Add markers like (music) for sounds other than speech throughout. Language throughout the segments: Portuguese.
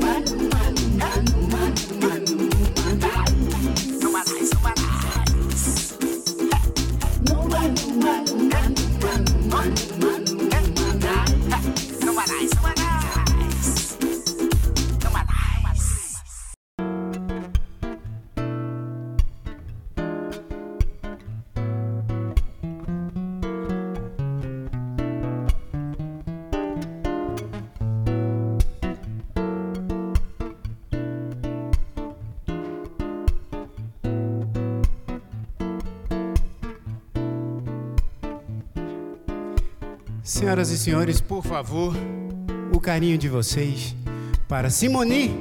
what? Senhoras e senhores, por favor, o carinho de vocês para Simoni.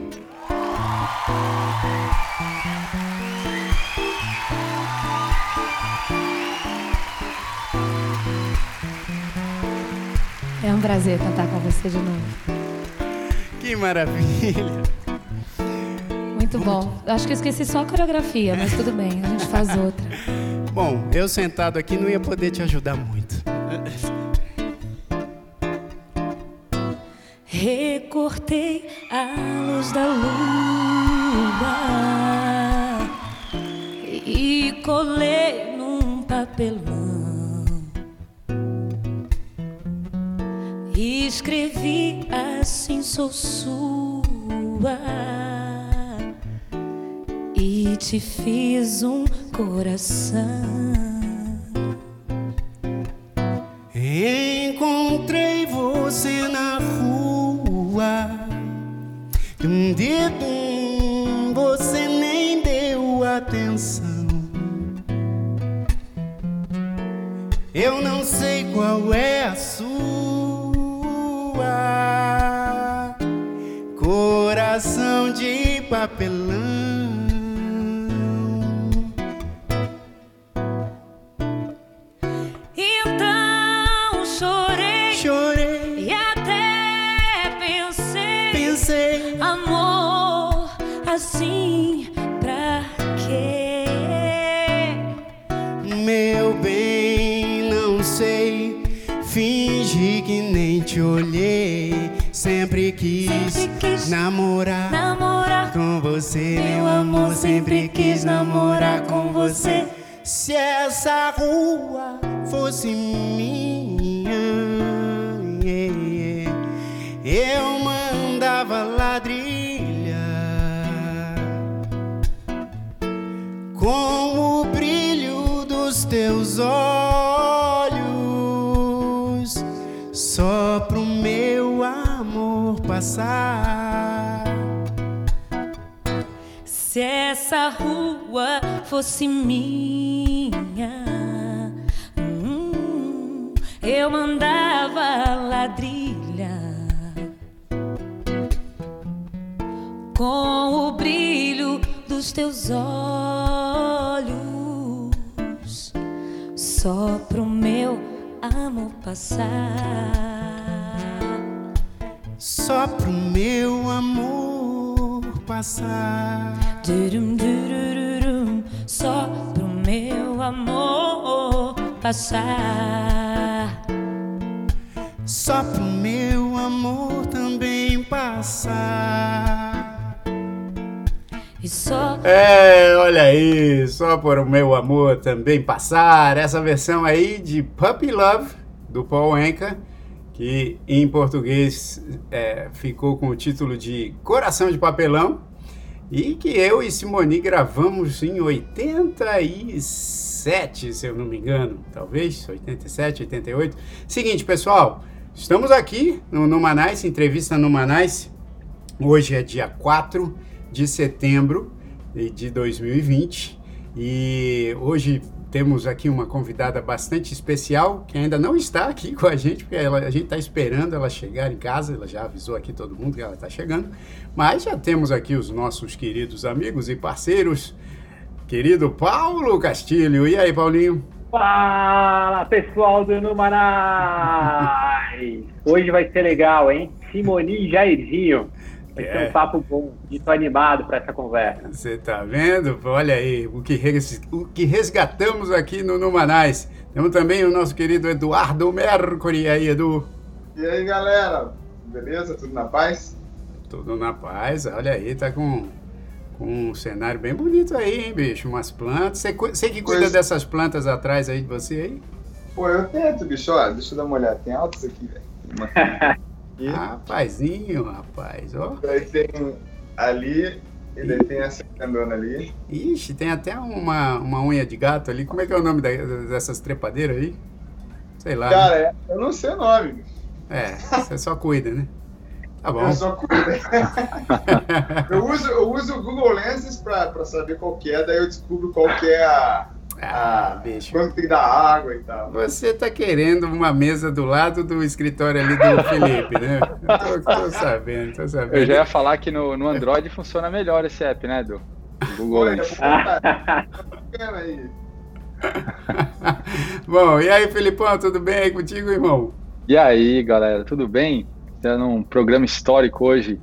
É um prazer cantar com você de novo. Que maravilha! Muito bom. Acho que eu esqueci só a coreografia, mas tudo bem, a gente faz (laughs) outra. Bom, eu sentado aqui não ia poder te ajudar muito. Recortei a luz da lua e colei num papelão. E escrevi assim: sou sua. E te fiz um coração. Assim pra quê? Meu bem, não sei. Fingi que nem te olhei. Sempre quis, Sempre quis namorar Namorar com você, meu amor. Sempre quis namorar com você. Se essa rua fosse minha, yeah, yeah, eu mandava ladrilha com o brilho dos teus olhos, só pro meu amor passar. Se essa rua fosse minha, hum, eu mandava ladrilha com o brilho dos teus olhos, só pro meu amor passar. Só pro meu amor passar. Durum, só pro meu amor passar. Só pro meu amor também passar. É, olha aí, só por o meu amor também passar. Essa versão aí de Puppy Love, do Paul Anka, que em português é, ficou com o título de Coração de Papelão, e que eu e Simone gravamos em 87, se eu não me engano, talvez, 87, 88. Seguinte, pessoal, estamos aqui no Numanais, entrevista no Manais. Hoje é dia 4 de setembro de 2020 e hoje temos aqui uma convidada bastante especial que ainda não está aqui com a gente, porque ela- a gente está esperando ela chegar em casa, ela já avisou aqui todo mundo que ela está chegando, mas já temos aqui os nossos queridos amigos e parceiros, querido Paulo Castilho. E aí, Paulinho? Fala, pessoal do Numanais! (laughs) Hoje vai ser legal, hein? Simoni e Jairzinho. Vai ser É. um papo bom. E tô animado para essa conversa. Você tá vendo? Olha aí, o que, res- o que resgatamos aqui no Numanais. Temos também o nosso querido Eduardo Mercury. E aí, Edu? E aí, galera? Beleza? Tudo na paz? Tudo na paz. Olha aí, tá com, com um cenário bem bonito aí, hein, bicho? Umas plantas. Você, que cuida Pois- dessas plantas atrás aí de você aí? Pô, eu tento, bicho. Ó, deixa eu dar uma olhada. Tem altos aqui, velho. (laughs) Aqui. Rapazinho, rapaz, ó. Daí tem ali. E daí tem essa grandona ali. Ixi, tem até uma, uma unha de gato ali. Como é que é o nome da- dessas trepadeiras aí? Sei lá. né? Cara, é- eu não sei o nome. É, você só cuida, né? Tá bom. Eu só cuido. (laughs) eu, uso, eu uso o Google Lenses pra, pra saber qual que é, daí eu descubro qual que é a. Ah, a bicho. quando tem que dar água e tal. Você tá querendo uma mesa do lado do escritório ali do Felipe, né? Eu tô, tô sabendo, tô sabendo. Eu já ia falar que no, no Android funciona melhor esse app, né, Edu? Google Olha, Lens. (laughs) tá. Bom, e aí, Felipão, tudo bem aí contigo, irmão? E aí, galera, tudo bem? Tendo um programa histórico hoje.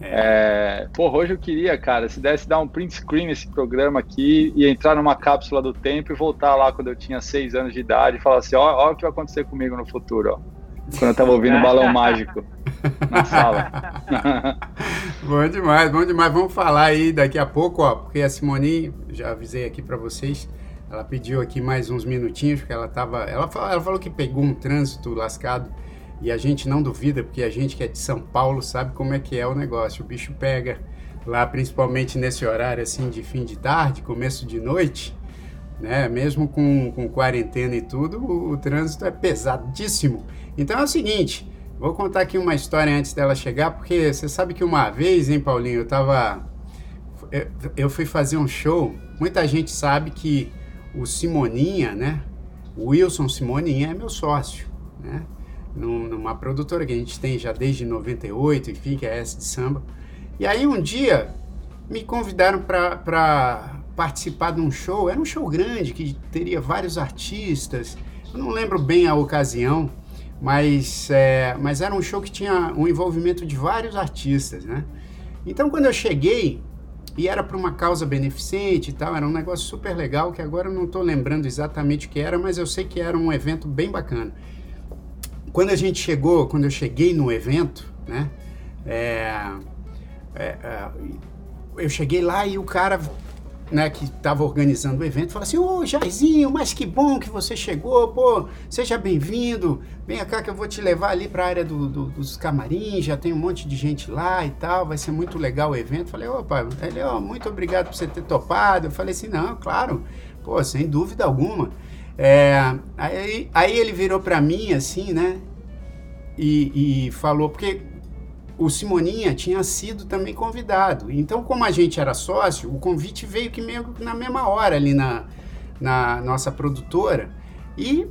É, porra, hoje eu queria, cara, se desse dar um print screen nesse programa aqui e entrar numa cápsula do tempo e voltar lá quando eu tinha seis anos de idade e falar assim, ó, ó o que vai acontecer comigo no futuro, ó. Quando eu tava ouvindo Balão Mágico na sala. (laughs) Bom demais, bom demais. Vamos falar aí daqui a pouco, ó, porque a Simone, já avisei aqui pra vocês, ela pediu aqui mais uns minutinhos, porque ela tava, ela falou, ela falou que pegou um trânsito lascado e a gente não duvida, porque a gente que é de São Paulo sabe como é que é o negócio. O bicho pega lá, principalmente nesse horário assim de fim de tarde, começo de noite, né? Mesmo com, com quarentena e tudo, o, o trânsito é pesadíssimo. Então é o seguinte, vou contar aqui uma história antes dela chegar, porque você sabe que uma vez, hein, Paulinho, eu tava. Eu, eu fui fazer um show, muita gente sabe que o Simoninha, né? O Wilson Simoninha é meu sócio, né? Num- Numa produtora que a gente tem já desde 98, enfim, que é essa de samba. E aí um dia me convidaram para participar de um show, era um show grande que teria vários artistas, eu não lembro bem a ocasião, mas, é, mas era um show que tinha um envolvimento de vários artistas, né? Então quando eu cheguei, e era para uma causa beneficente e tal, era um negócio super legal, que agora eu não estou lembrando exatamente o que era, mas eu sei que era um evento bem bacana. Quando a gente chegou, quando eu cheguei no evento, né? é, é, é, eu cheguei lá e o cara né, que estava organizando o evento falou assim: Ô Jairzinho, mas que bom que você chegou, pô, seja bem-vindo. Vem cá que eu vou te levar ali para a área do- do- dos camarins, já tem um monte de gente lá e tal, vai ser muito legal o evento. Falei: opa, ele, ó, muito obrigado por você ter topado. Eu falei assim: não, claro, pô, sem dúvida alguma. É, aí, aí ele virou para mim assim, né, e, e falou, porque o Simoninha tinha sido também convidado. Então, como a gente era sócio, o convite veio que meio na mesma hora ali na, na nossa produtora. E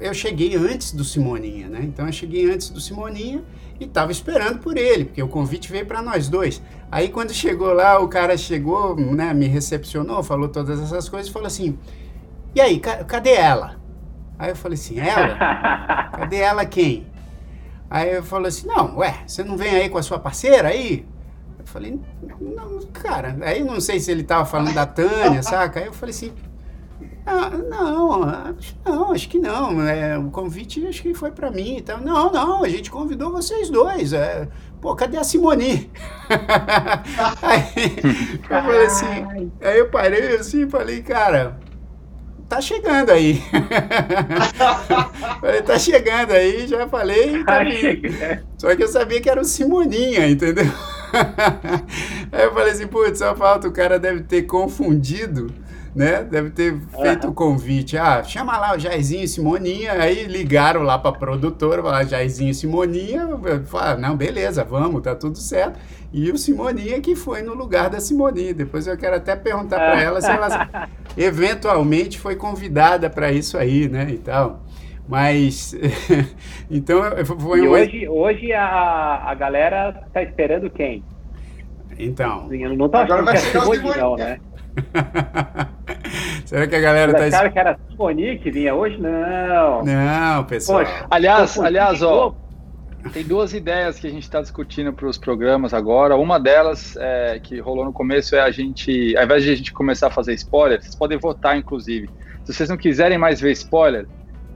eu cheguei antes do Simoninha, né? Então eu cheguei antes do Simoninha e estava esperando por ele, porque o convite veio para nós dois. Aí quando chegou lá, o cara chegou, né, me recepcionou, falou todas essas coisas e falou assim: "E aí, ca- cadê ela?" Aí eu falei assim: "Ela? (laughs) Cadê ela quem?" Aí eu falou assim, não, ué, você não vem aí com a sua parceira aí? Eu falei, não, cara, aí não sei se ele tava falando da Tânia, saca? Aí eu falei assim, ah, não, não, acho que não, é, o convite acho que foi pra mim e tal. Não, não, a gente convidou vocês dois, é, pô, cadê a Simone? (laughs) aí eu falei assim, aí eu parei assim e falei, cara, tá chegando aí. (laughs) falei, tá chegando aí, já falei, tá Tá. Só que eu sabia que era o Simoninha, entendeu? (laughs) Aí eu falei assim, putz, só falta, o cara deve ter confundido, né? Deve ter feito o convite. Ah, chama lá o Jairzinho e Simoninha. Aí ligaram lá pra produtora, falaram Jairzinho e Simoninha. Falaram, não, beleza, vamos, tá tudo certo. E o Simoninha que foi no lugar da Simoninha. Depois eu quero até perguntar pra ela se ela (laughs) eventualmente foi convidada para isso aí, né? E tal. Mas, (laughs) então, foi E um... hoje, hoje a, a galera tá esperando quem? Então, Não tá Agora achando vai que é chegar o Simone, não, né? (laughs) será que a galera tá... Acharam que era Simone que vinha hoje? Não. Não, pessoal. Poxa. Aliás, aliás, ó, tem duas ideias que a gente está discutindo para os programas agora. Uma delas, é, que rolou no começo, é a gente, ao invés de a gente começar a fazer spoiler, vocês podem votar, inclusive. Se vocês não quiserem mais ver spoiler,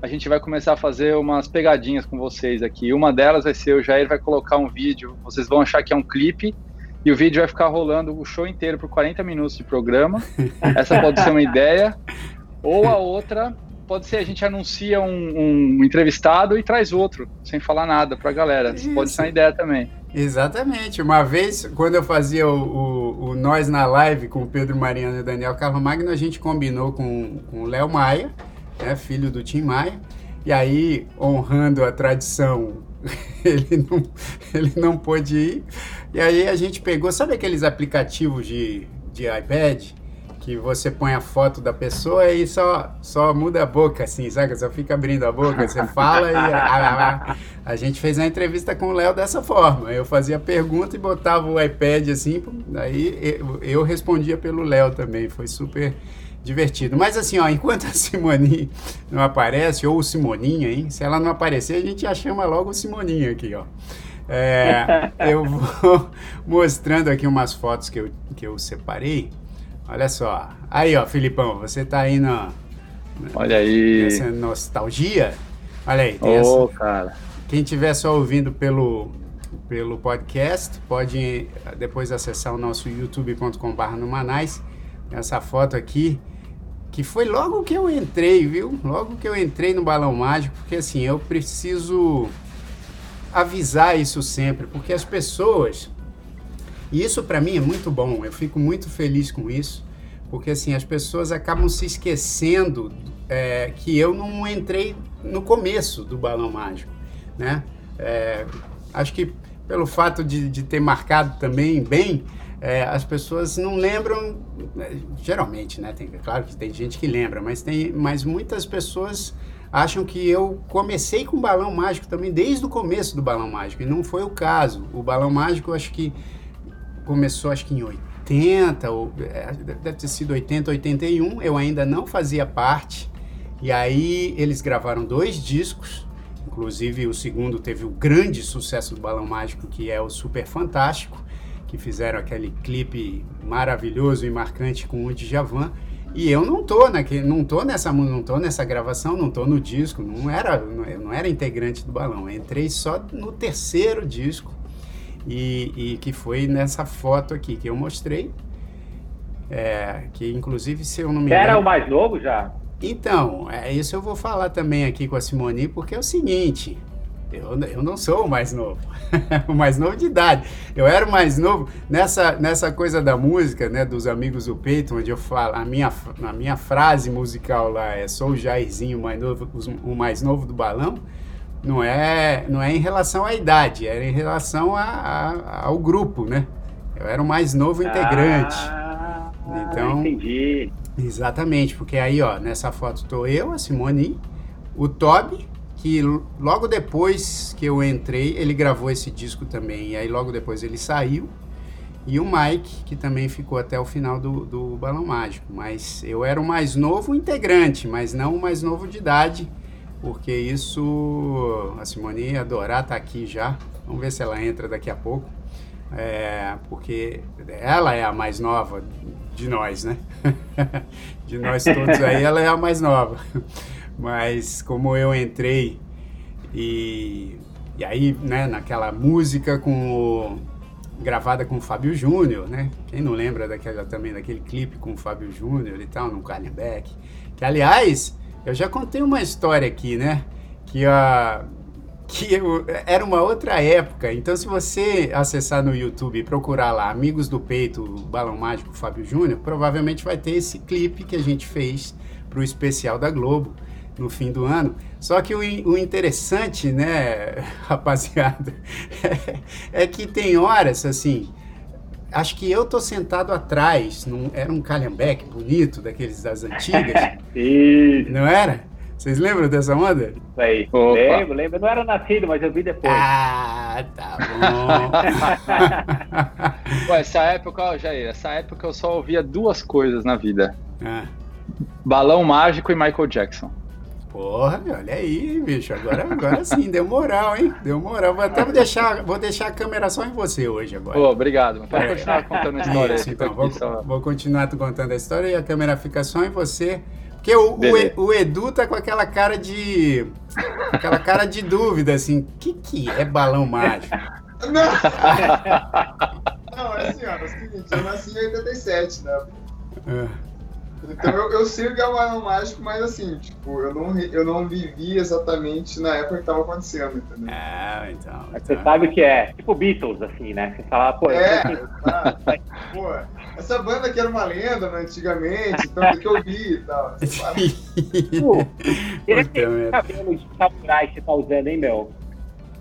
a gente vai começar a fazer umas pegadinhas com vocês aqui. Uma delas vai ser o Jair vai colocar um vídeo, vocês vão achar que é um clipe, e o vídeo vai ficar rolando o show inteiro por 40 minutos de programa. Essa pode ser uma ideia. Ou a outra pode ser a gente anuncia um, um entrevistado e traz outro, sem falar nada pra galera. Isso. Pode ser uma ideia também. Exatamente. Uma vez, quando eu fazia o, o, o Nós na Live com o Pedro Mariano e o Daniel Carvamagno, a gente combinou com, com o Léo Maia, né, filho do Tim Maia, e aí, honrando a tradição, (laughs) ele não, ele não pôde ir. E aí a gente pegou, sabe aqueles aplicativos de, de iPad? que você põe a foto da pessoa e só, só muda a boca, assim, sabe? Só fica abrindo a boca, você fala e. A, a, a gente fez a entrevista com o Léo dessa forma. Eu fazia pergunta e botava o iPad assim, aí eu, eu respondia pelo Léo também. Foi super divertido. Mas assim, ó, (laughs) enquanto a Simoninha não aparece, ou o Simoninha, hein? Se ela não aparecer, a gente já chama logo o Simoninha aqui, ó. É, (laughs) eu vou (laughs) mostrando aqui umas fotos que eu, que eu separei. Olha só. Aí, ó, Filipão, você tá aí na. Olha aí. Essa nostalgia. Olha aí, tem oh, essa. cara. Quem estiver só ouvindo pelo, pelo podcast, pode depois acessar o nosso youtube.com.br no Manais. Essa foto aqui, que foi logo que eu entrei, viu? Logo que eu entrei no Balão Mágico, porque assim, eu preciso avisar isso sempre, porque as pessoas e isso para mim é muito bom, eu fico muito feliz com isso, porque assim, as pessoas acabam se esquecendo é, que eu não entrei no começo do Balão Mágico, né? É, acho que pelo fato de, de ter marcado também bem, é, as pessoas não lembram, é, geralmente, né? Tem, claro que tem gente que lembra, mas, tem, mas muitas pessoas acham que eu comecei com balão mágico também desde o começo do balão mágico, e não foi o caso. O balão mágico, acho que começou acho que em 80, ou é, deve ter sido 80, 81, eu ainda não fazia parte. E aí eles gravaram dois discos, inclusive o segundo teve o grande sucesso do Balão Mágico, que é o Super Fantástico, que fizeram aquele clipe maravilhoso e marcante com o Djavan. E eu não tô naquele, não tô nessa, não tô nessa gravação, não tô no disco, não era, eu não era integrante do Balão. Eu entrei só no terceiro disco e, e que foi nessa foto aqui que eu mostrei. É, que inclusive, se eu não me engano. Era o mais novo já? Então, é isso eu vou falar também aqui com a Simone, porque é o seguinte. Eu, eu não sou o mais novo, (laughs) o mais novo de idade. Eu era o mais novo nessa, nessa coisa da música, né, dos amigos do peito, onde eu falo, a minha, a minha frase musical lá é sou o Jairzinho, o mais novo, o mais novo do balão. Não é, não é em relação à idade, era em relação a, a, ao grupo, né? Eu era o mais novo integrante. Ah, então, entendi. Exatamente, porque aí, ó, nessa foto tô eu, a Simone, o Toby, que logo depois que eu entrei, ele gravou esse disco também. E aí logo depois ele saiu. E o Mike, que também ficou até o final do, do Balão Mágico. Mas eu era o mais novo integrante, mas não o mais novo de idade porque isso a Simone ia adorar estar tá aqui já. Vamos ver se ela entra daqui a pouco. É, porque ela é a mais nova de nós, né? (laughs) de nós todos aí, ela é a mais nova. Mas como eu entrei e, e aí, né, naquela música com o, gravada com o Fábio Júnior, né? Quem não lembra daquela também daquele clipe com o Fábio Júnior e tal, no Carlenbeck, que aliás eu já contei uma história aqui, né? Que a que eu, era uma outra época. Então, se você acessar no YouTube e procurar lá Amigos do Peito, Balão Mágico Fábio Júnior, provavelmente vai ter esse clipe que a gente fez para o especial da Globo no fim do ano. Só que o, o interessante, né, (laughs) rapaziada, é, (laughs) é que tem horas assim acho que eu tô sentado atrás, num, era um calhambeque bonito, daqueles das antigas. (laughs) Não era? Vocês lembram dessa onda? Isso aí. Lembro, lembro. Eu não era nascido, mas eu vi depois. Ah, tá bom. Ué, essa época, ó, Jair, essa época eu só ouvia duas coisas na vida. Ah. Balão Mágico e Michael Jackson. Porra, olha aí, bicho. Agora, agora sim, deu moral, hein? Deu moral. Vou até deixar, vou deixar a câmera só em você hoje agora. Pô, obrigado. Pode é. continuar contando a história. Isso, então, vou, vou, continuar contando a história e a câmera fica só em você, Porque o, o, o, Edu tá com aquela cara de. aquela cara de dúvida, assim. O que, que é balão mágico? (laughs) Não! (laughs) Não, é assim, ó, é o seguinte, eu nasci em 87, né? É. Então eu, eu sei o que é o mágico, mas assim, tipo, eu não, eu não vivi exatamente na época que tava acontecendo, entendeu? É, então. Mas você sabe o que é? Tipo Beatles, assim, né? Você fala, pô, é, tá. pô, essa banda que era uma lenda né, antigamente, então tem que eu vi e tal. (laughs) Pô, esse cabelo de samurai que você tá usando, hein, meu?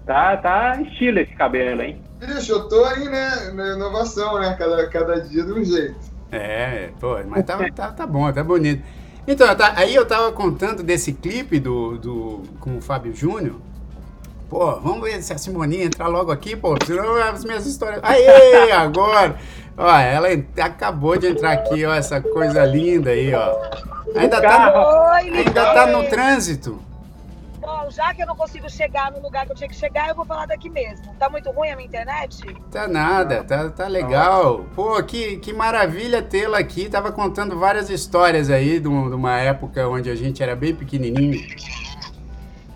Tá, tá estilo esse cabelo, hein? Bicho, eu tô aí, né, na inovação, né? Cada, cada dia de um jeito. É, pô, mas tá, (laughs) tá, tá bom, tá bonito. Então, tá, aí eu tava contando desse clipe do, do, com o Fábio Júnior. Pô, vamos ver se a Simoninha entrar logo aqui, pô, senão as minhas histórias. Aê, agora! (laughs) Ó, ela acabou de entrar aqui, ó, essa coisa linda aí, ó. Ainda tá, ainda tá no trânsito. Bom, já que eu não consigo chegar no lugar que eu tinha que chegar, eu vou falar daqui mesmo. Tá muito ruim a minha internet? Tá nada, tá, tá legal. Pô, que, que maravilha tê-la aqui. Tava contando várias histórias aí de uma época onde a gente era bem pequenininho.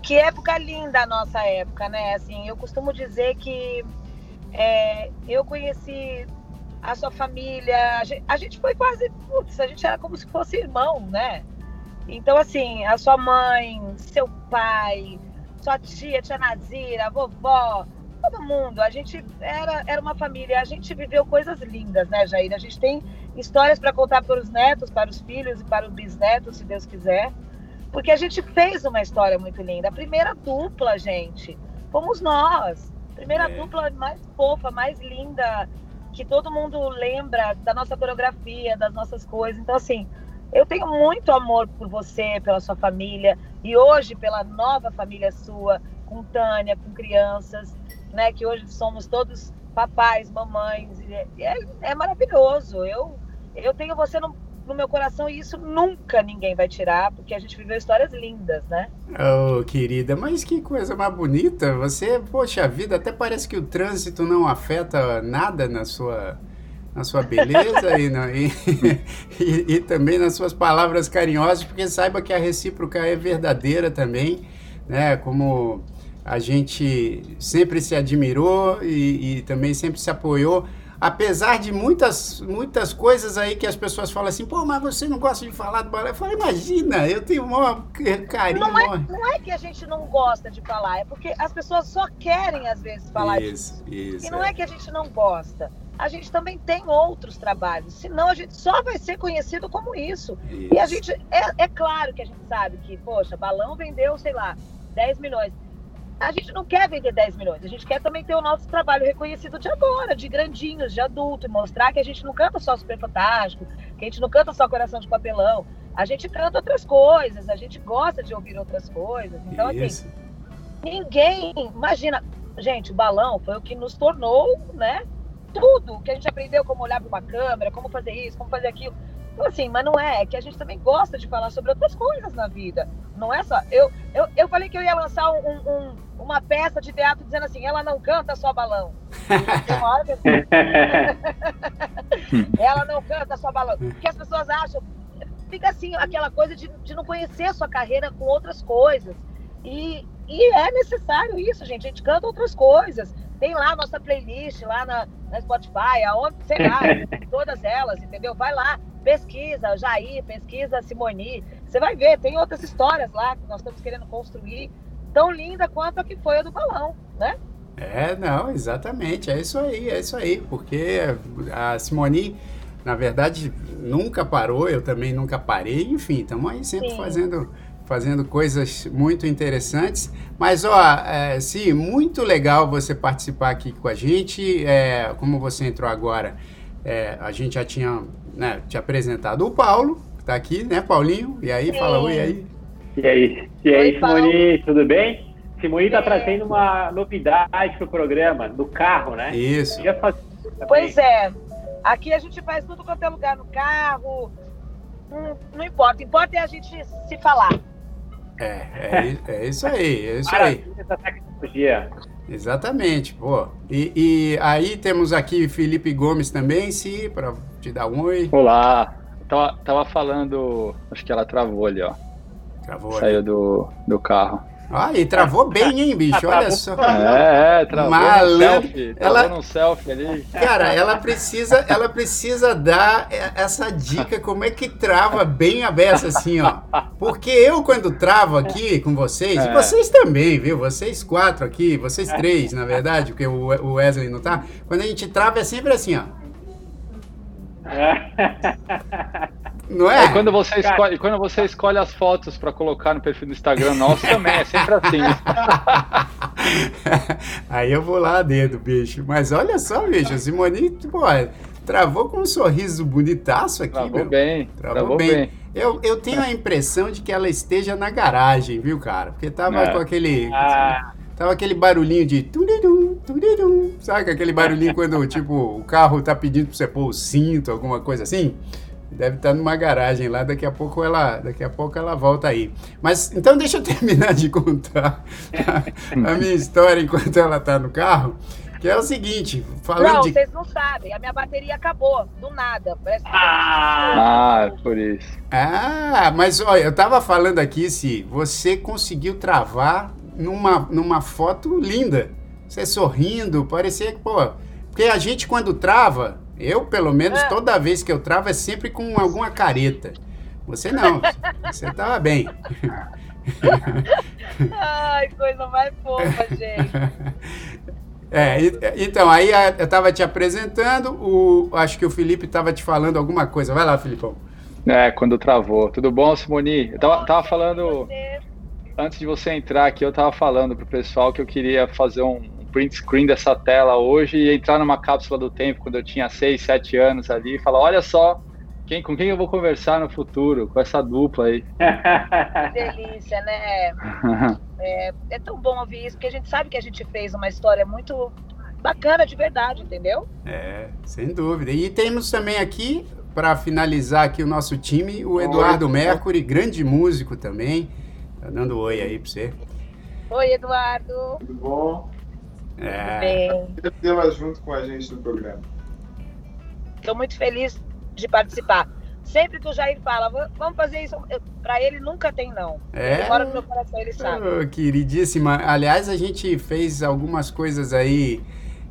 Que época linda a nossa época, né? Assim, eu costumo dizer que é, eu conheci a sua família, a gente, a gente foi quase, putz, a gente era como se fosse irmão, né? Então, assim, a sua mãe, seu pai, sua tia, tia Nazira, a vovó, todo mundo. A gente era, era uma família, a gente viveu coisas lindas, né, Jair? A gente tem histórias para contar para os netos, para os filhos e para os bisnetos, se Deus quiser. Porque a gente fez uma história muito linda. A primeira dupla, gente, fomos nós. Primeira é. dupla mais fofa, mais linda, que todo mundo lembra da nossa coreografia, das nossas coisas. Então, assim, eu tenho muito amor por você, pela sua família e hoje pela nova família sua, com Tânia, com crianças, né? Que hoje somos todos papais, mamães. É, é maravilhoso. Eu, eu tenho você no, no meu coração e isso nunca ninguém vai tirar, porque a gente viveu histórias lindas, né? Oh, querida, mas que coisa mais bonita. Você, poxa vida, até parece que o trânsito não afeta nada na sua na sua beleza e, na, e, (laughs) e, e, também nas suas palavras carinhosas, porque saiba que a recíproca é verdadeira também, né? Como a gente sempre se admirou e, e também sempre se apoiou, apesar de muitas, muitas coisas aí que as pessoas falam assim, pô, mas você não gosta de falar do balé. Eu falo, imagina, eu tenho maior carinho. Não é, não é que a gente não gosta de falar, é porque as pessoas só querem, às vezes, falar isso, disso. Isso, e não é. é que a gente não gosta a gente também tem outros trabalhos, senão a gente só vai ser conhecido como isso. isso. E a gente, é, é claro que a gente sabe que, poxa, balão vendeu, sei lá, 10 milhões. A gente não quer vender 10 milhões, a gente quer também ter o nosso trabalho reconhecido de agora, de grandinhos, de adulto, e mostrar que a gente não canta só Super Fantástico, que a gente não canta só Coração de Papelão, a gente canta outras coisas, a gente gosta de ouvir outras coisas. Então, assim, Isso. assim, ninguém, imagina, gente, o balão foi o que nos tornou, né, tudo que a gente aprendeu como olhar para uma câmera, como fazer isso, como fazer aquilo. Então, assim, mas não é, é que a gente também gosta de falar sobre outras coisas na vida. Não é só. Eu, eu, eu falei que eu ia lançar um, um, uma peça de teatro dizendo assim: ela não canta só balão. (laughs) ela não canta só balão. Porque as pessoas acham. Fica assim, aquela coisa de, de não conhecer a sua carreira com outras coisas. E, e é necessário isso, gente. A gente canta outras coisas. Tem lá a nossa playlist, lá na, na Spotify, aonde, sei lá, (laughs) todas elas, entendeu? Vai lá, pesquisa Jair, pesquisa Simoni. Você vai ver, tem outras histórias lá que nós estamos querendo construir, tão linda quanto a que foi a do balão, né? É, não, exatamente, é isso aí, é isso aí, porque a Simoni, na verdade, nunca parou, eu também nunca parei, enfim, estamos aí sempre Sim. fazendo fazendo coisas muito interessantes. Mas, ó, é, sim, muito legal você participar aqui com a gente. É, como você entrou agora, é, a gente já tinha né, te apresentado o Paulo, que está aqui, né, Paulinho? E aí, sim. fala oi aí. E aí, e aí Simone, tudo bem? Simone está trazendo uma novidade para o programa, do carro, né? Isso. Pois é. Aqui a gente faz tudo quanto é lugar no carro. Não, não importa. Importa é a gente se falar. É, é, é isso aí, é isso aí. Essa tecnologia. Exatamente, pô. E, e, aí temos aqui Felipe Gomes também, se para te dar um oi. Olá, tava, tava falando. Acho que ela travou ali, ó. Travou Saiu ali. do, do carro. Ah, e travou bem, hein, bicho? Olha só. É, é, travou Malandro. no selfie. Travou Ela- num selfie ali. Cara, ela precisa, ela precisa dar e- essa dica, como é que trava bem a beça assim, ó. Porque eu, quando travo aqui com vocês, e É. vocês também, viu? Vocês quatro aqui, vocês três, na verdade, porque o o Wesley não tá. Quando a gente trava é sempre assim, ó. (laughs) Não é? Aí quando você escolhe, quando você escolhe as fotos pra colocar no perfil do Instagram nosso também, é sempre assim. (laughs) Aí eu vou lá a dedo, bicho. Mas olha só, bicho, a Simone, pô, travou com um sorriso bonitaço aqui, Travou meu. bem, Travou, travou bem. bem. Eu, eu tenho a impressão de que ela esteja na garagem, viu, cara? Porque tava É. com aquele. Ah, Tava aquele barulhinho de. turidum, turidum, sabe aquele barulhinho quando, tipo, o carro tá pedindo pra você pôr o cinto, alguma coisa assim? Deve estar numa garagem lá, daqui a pouco ela, daqui a pouco ela volta aí. Mas então deixa eu (laughs) terminar de contar a, a minha história enquanto ela tá no carro, que é o seguinte, falando Não, de vocês não sabem. A minha bateria acabou, do nada. Parece que... Ah, é por isso. Ah, mas olha, eu tava falando aqui se você conseguiu travar numa, numa foto linda. Você sorrindo, parecia que, pô. Porque a gente quando trava, eu pelo menos É. toda vez que eu travo é sempre com alguma careta. Você não, você tava bem. Ai, coisa mais fofa, gente. (laughs) É, então, aí eu tava te apresentando, o, acho que o Felipe tava te falando alguma coisa. Vai lá, Filipão. É, quando travou. Tudo bom, Simoni? Eu tava, tava falando, antes de você entrar aqui, eu tava falando pro pessoal que eu queria fazer um print screen dessa tela hoje e entrar numa cápsula do tempo quando eu tinha 6, 7 anos ali e falar, olha só, quem, com quem eu vou conversar no futuro, com essa dupla aí. Que (laughs) delícia, né? (laughs) É, é tão bom ouvir isso, porque a gente sabe que a gente fez uma história muito bacana de verdade, entendeu? É, sem dúvida. E temos também aqui, para finalizar aqui o nosso time, o Eduardo Mercury, grande músico também. Tá dando oi aí pra você. Oi, Eduardo. Tudo bom? É, Bem, Queria tê-la junto com a gente no programa. estou muito feliz de participar. Sempre que o Jair fala, "Va- vamos fazer isso, pra ele nunca tem não. É? Mora no meu coração, ele sabe. Ô, queridíssima. Aliás, a gente fez algumas coisas aí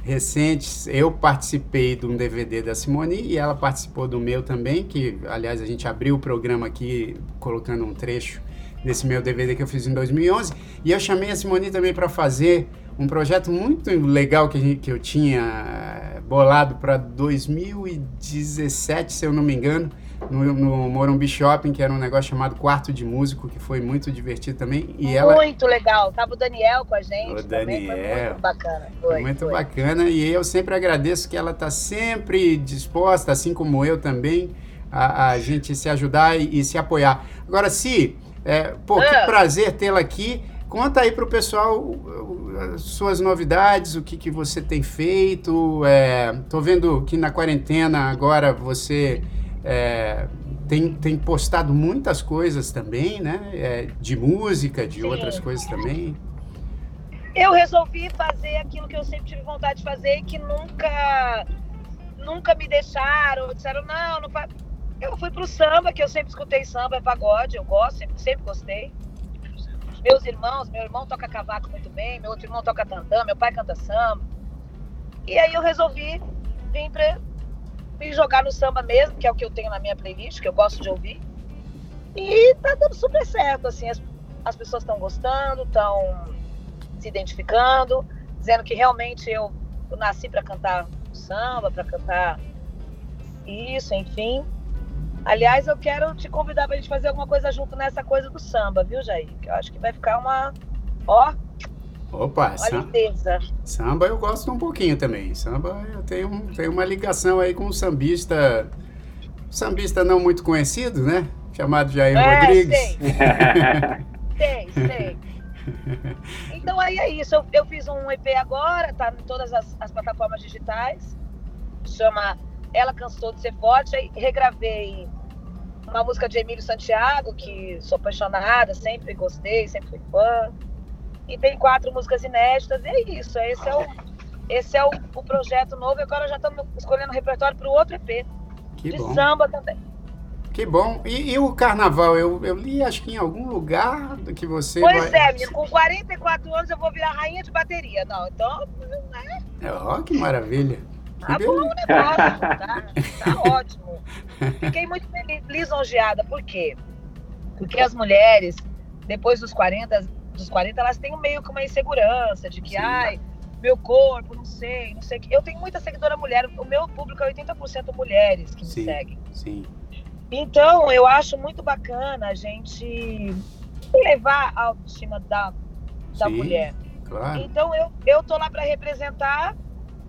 recentes. Eu participei de um DVD da Simone e ela participou do meu também, que aliás a gente abriu o programa aqui colocando um trecho desse meu DVD que eu fiz em 2011. E eu chamei a Simone também para fazer um projeto muito legal que, a gente- que eu tinha eh, bolado para 2017, se eu não me engano, no, no Morumbi Shopping, que era um negócio chamado Quarto de Músico, que foi muito divertido também. E ela Muito legal. Tava o Daniel com a gente O também, foi Daniel. muito bacana. foi Foi, muito foi. bacana. E eu sempre agradeço que ela está sempre disposta, assim como eu também, a, a gente se ajudar e, e se apoiar. Agora, se, é, pô, que Ah. prazer tê-la aqui. Conta aí pro pessoal uh, uh, as suas novidades, o que, que você tem feito. É, tô vendo que na quarentena agora você é, tem, tem postado muitas coisas também, né? É, de música, de Sim. outras coisas também. Eu resolvi fazer aquilo que eu sempre tive vontade de fazer e que nunca, nunca me deixaram. Disseram, não, não faz. Eu fui pro samba, que eu sempre escutei samba, é pagode, eu gosto, sempre, sempre gostei. Meus irmãos, meu irmão toca cavaco muito bem, meu outro irmão toca tantã, meu pai canta samba. E aí eu resolvi vir pra, me jogar no samba mesmo, que é o que eu tenho na minha playlist, que eu gosto de ouvir. E tá dando super certo, assim, as, as pessoas estão gostando, estão se identificando, dizendo que realmente eu, eu nasci para cantar samba, para cantar isso, enfim. Aliás, eu quero te convidar para a gente fazer alguma coisa junto nessa coisa do samba, viu, Jair? Que eu acho que vai ficar uma. Ó, Opa, uma sam- lindeza. samba eu gosto um pouquinho também. Samba eu tenho, tenho uma ligação aí com um sambista, sambista não muito conhecido, né? Chamado Jair É, Rodrigues. sei. (laughs) Sei, sei. Então aí é isso. Eu, eu fiz um EP agora, tá em todas as, as plataformas digitais. Chama Ela Cansou de Ser Forte. Aí regravei uma música de Emílio Santiago, que sou apaixonada, sempre gostei, sempre fui fã. E tem quatro músicas inéditas, e é isso. Esse é o, esse é o, o projeto novo. E agora já estamos escolhendo o repertório para o outro EP. Que de bom. samba também. Que Que bom. E, e, o carnaval? Eu, eu li, acho que em algum lugar que você. Pois vai... é, menino, com 44 anos eu vou virar rainha de bateria. Não, então. Né? Oh, que maravilha. Tá bom o negócio, tá, tá (laughs) ótimo. Fiquei muito lisonjeada, por quê? Porque as mulheres, depois dos 40, dos 40, elas têm meio que uma insegurança de que, Sim. ai, meu corpo, não sei, não sei o que. Eu tenho muita seguidora mulher, o meu público é 80% mulheres que Sim. me seguem. Sim. Então, eu acho muito bacana a gente levar a autoestima da, da Sim, mulher. Claro. Então, eu, eu tô lá para representar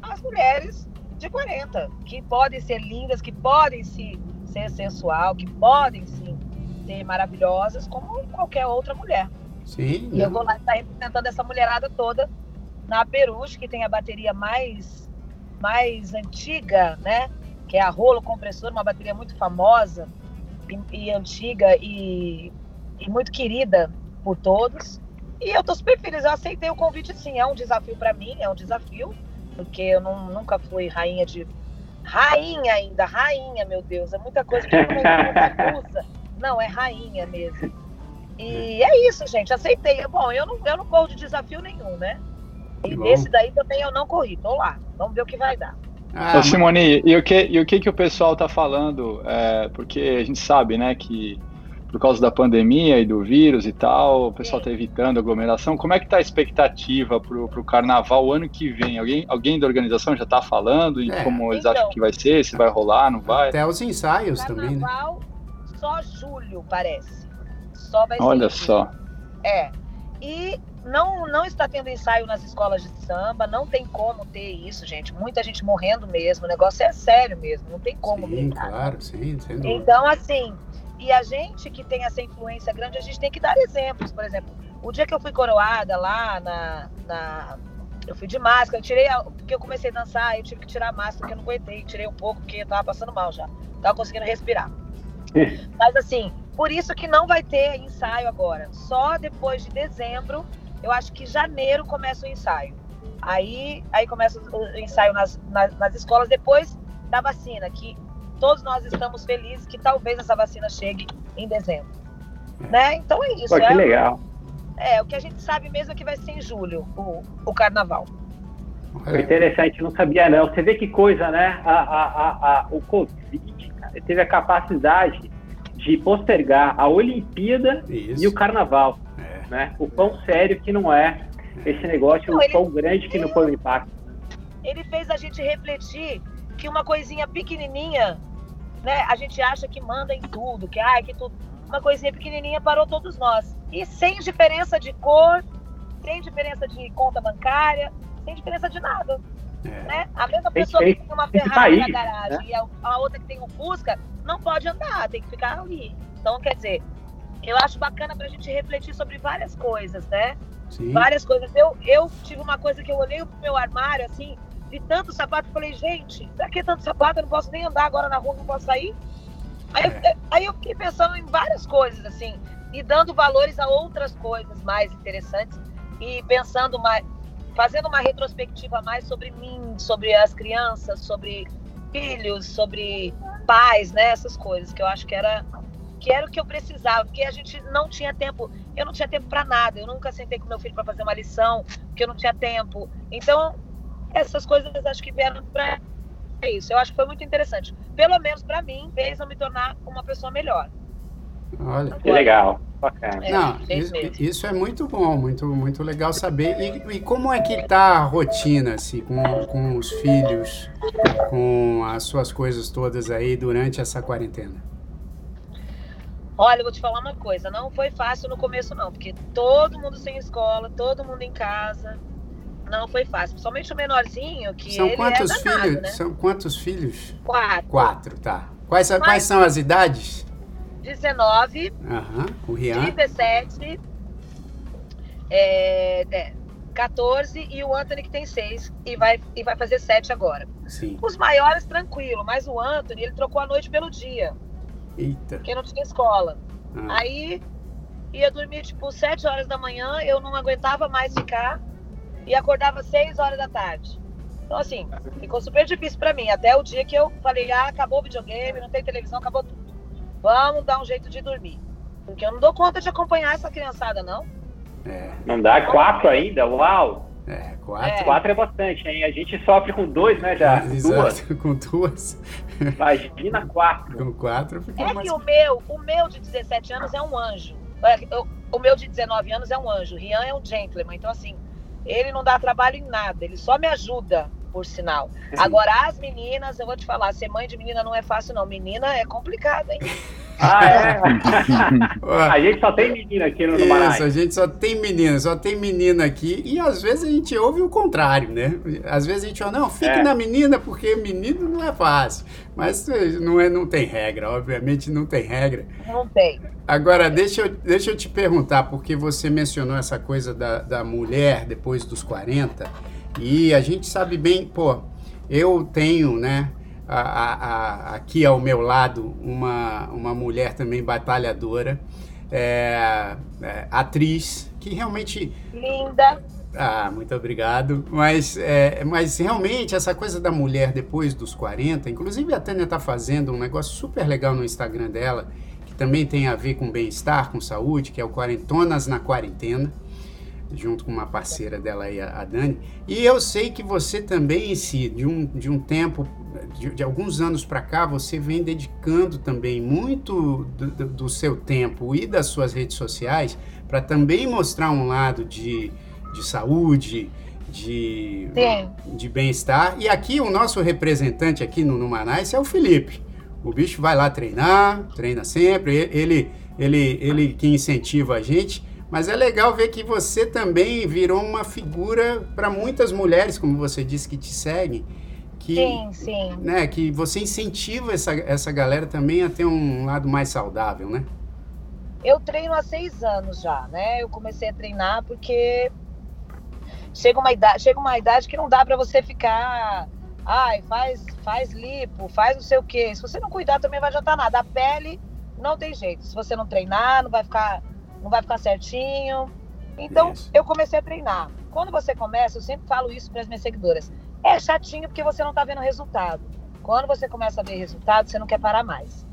as mulheres de 40, que podem ser lindas, que podem se, ser sensual, que podem sim ser maravilhosas, como qualquer outra mulher. Sim. E eu vou lá estar representando essa mulherada toda na Peruche, que tem a bateria mais, mais antiga, né? Que é a Rolo Compressor, uma bateria muito famosa e, e antiga e, e muito querida por todos. E eu tô super feliz, eu aceitei o convite sim, é um desafio para mim, é um desafio porque eu não, nunca fui rainha de. Rainha ainda, rainha, meu Deus, é muita coisa que não usa. Não, é rainha mesmo. E é isso, gente, aceitei. Bom, eu não, eu não corro de desafio nenhum, né? E nesse daí também eu não corri, tô lá. Vamos ver o que vai dar. Ah, Ô, Simone, e o que, e o que, que o pessoal tá falando? É, porque a gente sabe, né, que por causa da pandemia e do vírus e tal, o pessoal está evitando aglomeração. Como é que está a expectativa para o carnaval ano que vem? Alguém, alguém da organização já está falando em é. como eles então, acham que vai ser, se vai rolar, não vai? Até os ensaios também, né? só julho, parece. Só vai Olha ser só. É. E não, não está tendo ensaio nas escolas de samba, não tem como ter isso, gente. Muita gente morrendo mesmo, o negócio é sério mesmo, não tem como sim, brincar. Claro, sim, Então, assim, e a gente que tem essa influência grande, a gente tem que dar exemplos. Por exemplo, o dia que eu fui coroada lá na. na eu fui de máscara, eu tirei. A, porque eu comecei a dançar, eu tive que tirar a máscara, porque eu não aguentei. Tirei um pouco, porque eu tava passando mal já. Tava conseguindo respirar. (laughs) Mas assim, por isso que não vai ter ensaio agora. Só depois de dezembro, eu acho que janeiro começa o ensaio. Aí, aí começa o ensaio nas, nas, nas escolas, depois da vacina, que todos nós estamos felizes que talvez essa vacina chegue em dezembro. Né? Então é isso. Pô, que é, legal. É, o que a gente sabe mesmo é que vai ser em julho o, o carnaval. Foi interessante, não sabia não. Você vê que coisa, né? A, a, a, a o Covid cara, teve a capacidade de postergar a Olimpíada Isso. e o Carnaval. É. Né? O pão sério que não é esse negócio, não, o pão grande que não foi o impacto. Ele fez a gente refletir que uma coisinha pequenininha né? A gente acha que manda em tudo, que ai, que tudo. Uma coisinha pequenininha parou todos nós. E sem diferença de cor, sem diferença de conta bancária, sem diferença de nada. É. Né? A mesma pessoa que tem uma Ferrari na garagem né? e a, a, outra que tem um Fusca não pode andar, tem que ficar ali. Então, quer dizer, eu acho bacana para a gente refletir sobre várias coisas, né? Sim. Várias coisas. Eu, eu tive uma coisa que eu olhei pro meu armário, assim, vi tanto sapato, falei, gente, pra que tanto sapato? Eu não posso nem andar agora na rua, não posso sair. Aí, eu, é. aí eu fiquei pensando em várias coisas, assim, e dando valores a outras coisas mais interessantes e pensando mais, fazendo uma retrospectiva mais sobre mim, sobre as crianças, sobre filhos, sobre pais, né, essas coisas que eu acho que era que era o que eu precisava, porque a gente não tinha tempo, eu não tinha tempo para nada, eu nunca sentei com meu filho para fazer uma lição, porque eu não tinha tempo. Então, essas coisas acho que vieram para isso. Eu acho que foi muito interessante. Pelo menos para mim, fez eu me tornar uma pessoa melhor. Olha. Que legal. Bacana. É, Não, isso, isso, é muito bom, muito, muito legal saber. E, e, como é que tá a rotina, assim, com, com os filhos, com as suas coisas todas aí durante essa quarentena? Olha, eu vou te falar uma coisa, não foi fácil no começo não, porque todo mundo sem escola, todo mundo em casa, não foi fácil. Principalmente o menorzinho, que são ele quantos é danado, filhos? Né? São quantos filhos? Quatro. Quatro, tá. Quais, Mas, quais são as idades? 19, Aham, o Rian. 17, é, é, 14 e o Anthony que tem 6 e vai, e vai fazer 7 agora. Sim. Os maiores, tranquilo, mas o Anthony, ele trocou a noite pelo dia. Eita. Porque não tinha escola. Ah. Aí ia dormir tipo 7 horas da manhã, eu não aguentava mais ficar e acordava 6 horas da tarde. Então, assim, ficou super difícil para mim. Até o dia que eu falei, ah, acabou o videogame, não tem televisão, acabou tudo. Vamos dar um jeito de dormir. Porque eu não dou conta de acompanhar essa criançada, não. É. Não dá quatro ainda? Uau! É, quatro. É. Quatro é bastante, hein? A gente sofre com dois, né, já? (laughs) É, duas. com duas. Imagina quatro. Com quatro fica É mais... que o meu, o meu de 17 anos é um anjo. É, o meu de 19 anos é um anjo. Rian é um gentleman. Então, assim, ele não dá trabalho em nada. Ele só me ajuda, por sinal. Agora, as meninas, eu vou te falar, ser mãe de menina não é fácil, não. Menina é complicado, hein? (laughs) Ah, é? (laughs) a gente só tem menina aqui no, no Isso, a gente só tem menina, só tem menina aqui. E às vezes a gente ouve o contrário, né? Às vezes a gente fala, não, fique é. na menina, porque menino não é fácil. Mas não, é, não tem regra, obviamente não tem regra. Não tem. Agora, deixa eu, deixa eu te perguntar, porque você mencionou essa coisa da, da mulher depois dos 40, e a gente sabe bem, pô, eu tenho, né? a, a, aqui ao meu lado uma, uma mulher também batalhadora, é, é, atriz, que realmente. Linda! Ah, muito obrigado. Mas, é, mas realmente, essa coisa da mulher depois dos 40, inclusive a Tânia está fazendo um negócio super legal no Instagram dela, que também tem a ver com bem-estar, com saúde, que é o Quarentonas na Quarentena junto com uma parceira dela aí, a Dani. E eu sei que você também, si, de um, de um tempo, de, de alguns anos para cá, você vem dedicando também muito do, do, seu tempo e das suas redes sociais para também mostrar um lado de, de saúde, de, de bem-estar. E aqui o nosso representante aqui no Numanais é o Felipe. O bicho vai lá treinar, treina sempre, ele, ele, ele que incentiva a gente. Mas é legal ver que você também virou uma figura para muitas mulheres, como você disse, que te seguem. Que, sim, sim. Né, que você incentiva essa, essa galera também a ter um lado mais saudável, né? Eu treino há seis anos já, né? Eu comecei a treinar porque chega uma idade, chega uma idade que não dá para você ficar, ai, faz, faz lipo, faz não sei o quê. Se você não cuidar também vai adiantar nada. A pele não tem jeito. Se você não treinar, não vai ficar não vai ficar certinho. Então, isso. eu comecei a treinar. Quando você começa, eu sempre falo isso para as minhas seguidoras. É chatinho porque você não está vendo resultado. Quando você começa a ver resultado, você não quer parar mais.